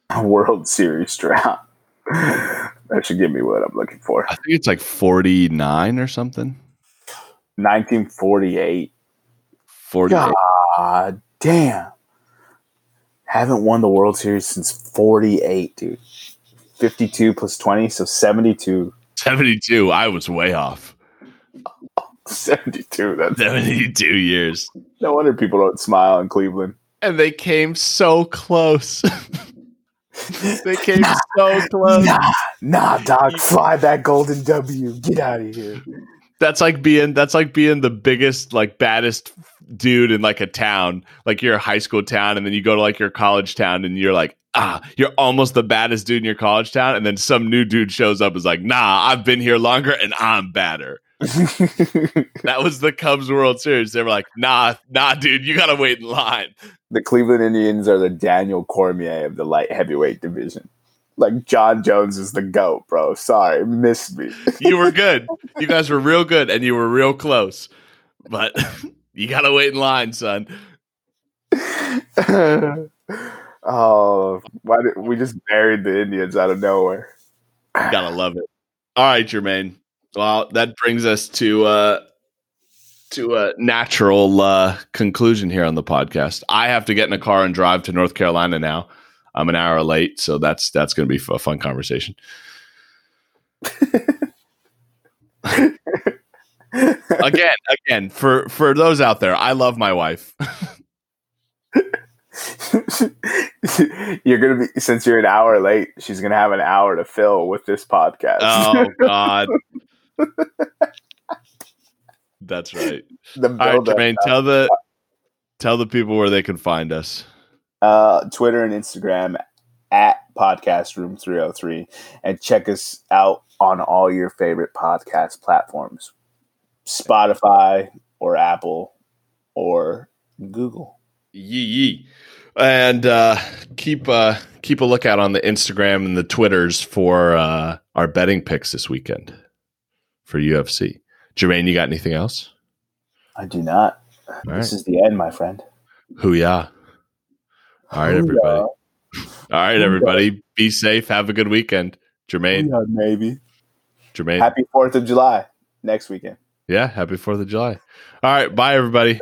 S1: <laughs> World Series drought. That should give me what I'm looking for.
S2: I think it's like 49 or something.
S1: 1948.
S2: 48.
S1: God damn. Haven't won the World Series since 48, dude. 52 plus 20, so 72.
S2: 72. I was way off.
S1: 72. That's <laughs>
S2: 72 years.
S1: no wonder people don't smile in Cleveland.
S2: And they came so close. <laughs> they came so close.
S1: Nah, nah, dog. Fly that golden W. Get out of here.
S2: That's like being that's like being the biggest, like baddest dude in like a town, like your high school town, and then you go to like your college town and you're like, ah, you're almost the baddest dude in your college town, and then some new dude shows up and is like, nah, I've been here longer and I'm badder. <laughs> That was the Cubs World Series. They were like, nah, nah, dude, you gotta wait in line.
S1: the Cleveland Indians are the Daniel Cormier of the light heavyweight division. Like Jon Jones is the goat, bro. Sorry, missed me.
S2: You were good. <laughs> You guys were real good and you were real close. But <laughs> you gotta wait in line, son.
S1: oh, why did we just buried the Indians out of nowhere?
S2: You gotta love it. All right, Jermaine. Well, that brings us to uh to a natural uh conclusion here on the podcast. I have to get in a car and drive to North Carolina now. I'm an hour late, so that's that's gonna be a fun conversation. Again, again, for for those out there, I love my wife.
S1: you're gonna be since you're an hour late. She's gonna have an hour to fill with this podcast.
S2: Oh God. <laughs> That's right. <laughs>
S1: the
S2: All right, Jermaine, tell the tell the people where they can find us.
S1: uh, Twitter and Instagram at Podcast Room 303 and check us out on all your favorite podcast platforms Spotify or Apple or Google.
S2: Yee yee. And uh, keep uh, keep a lookout on the Instagram and the Twitters for uh, our betting picks this weekend for UFC. Jermaine, you got anything else?
S1: I do not.
S2: All
S1: This
S2: right.
S1: is the end, my friend.
S2: Hooyah. All right, everybody. All right, everybody. Be safe. Have a good weekend. Jermaine.
S1: Hooyah, maybe.
S2: Jermaine.
S1: Happy 4th of July next weekend.
S2: Yeah, happy 4th of July. All right. Bye, everybody.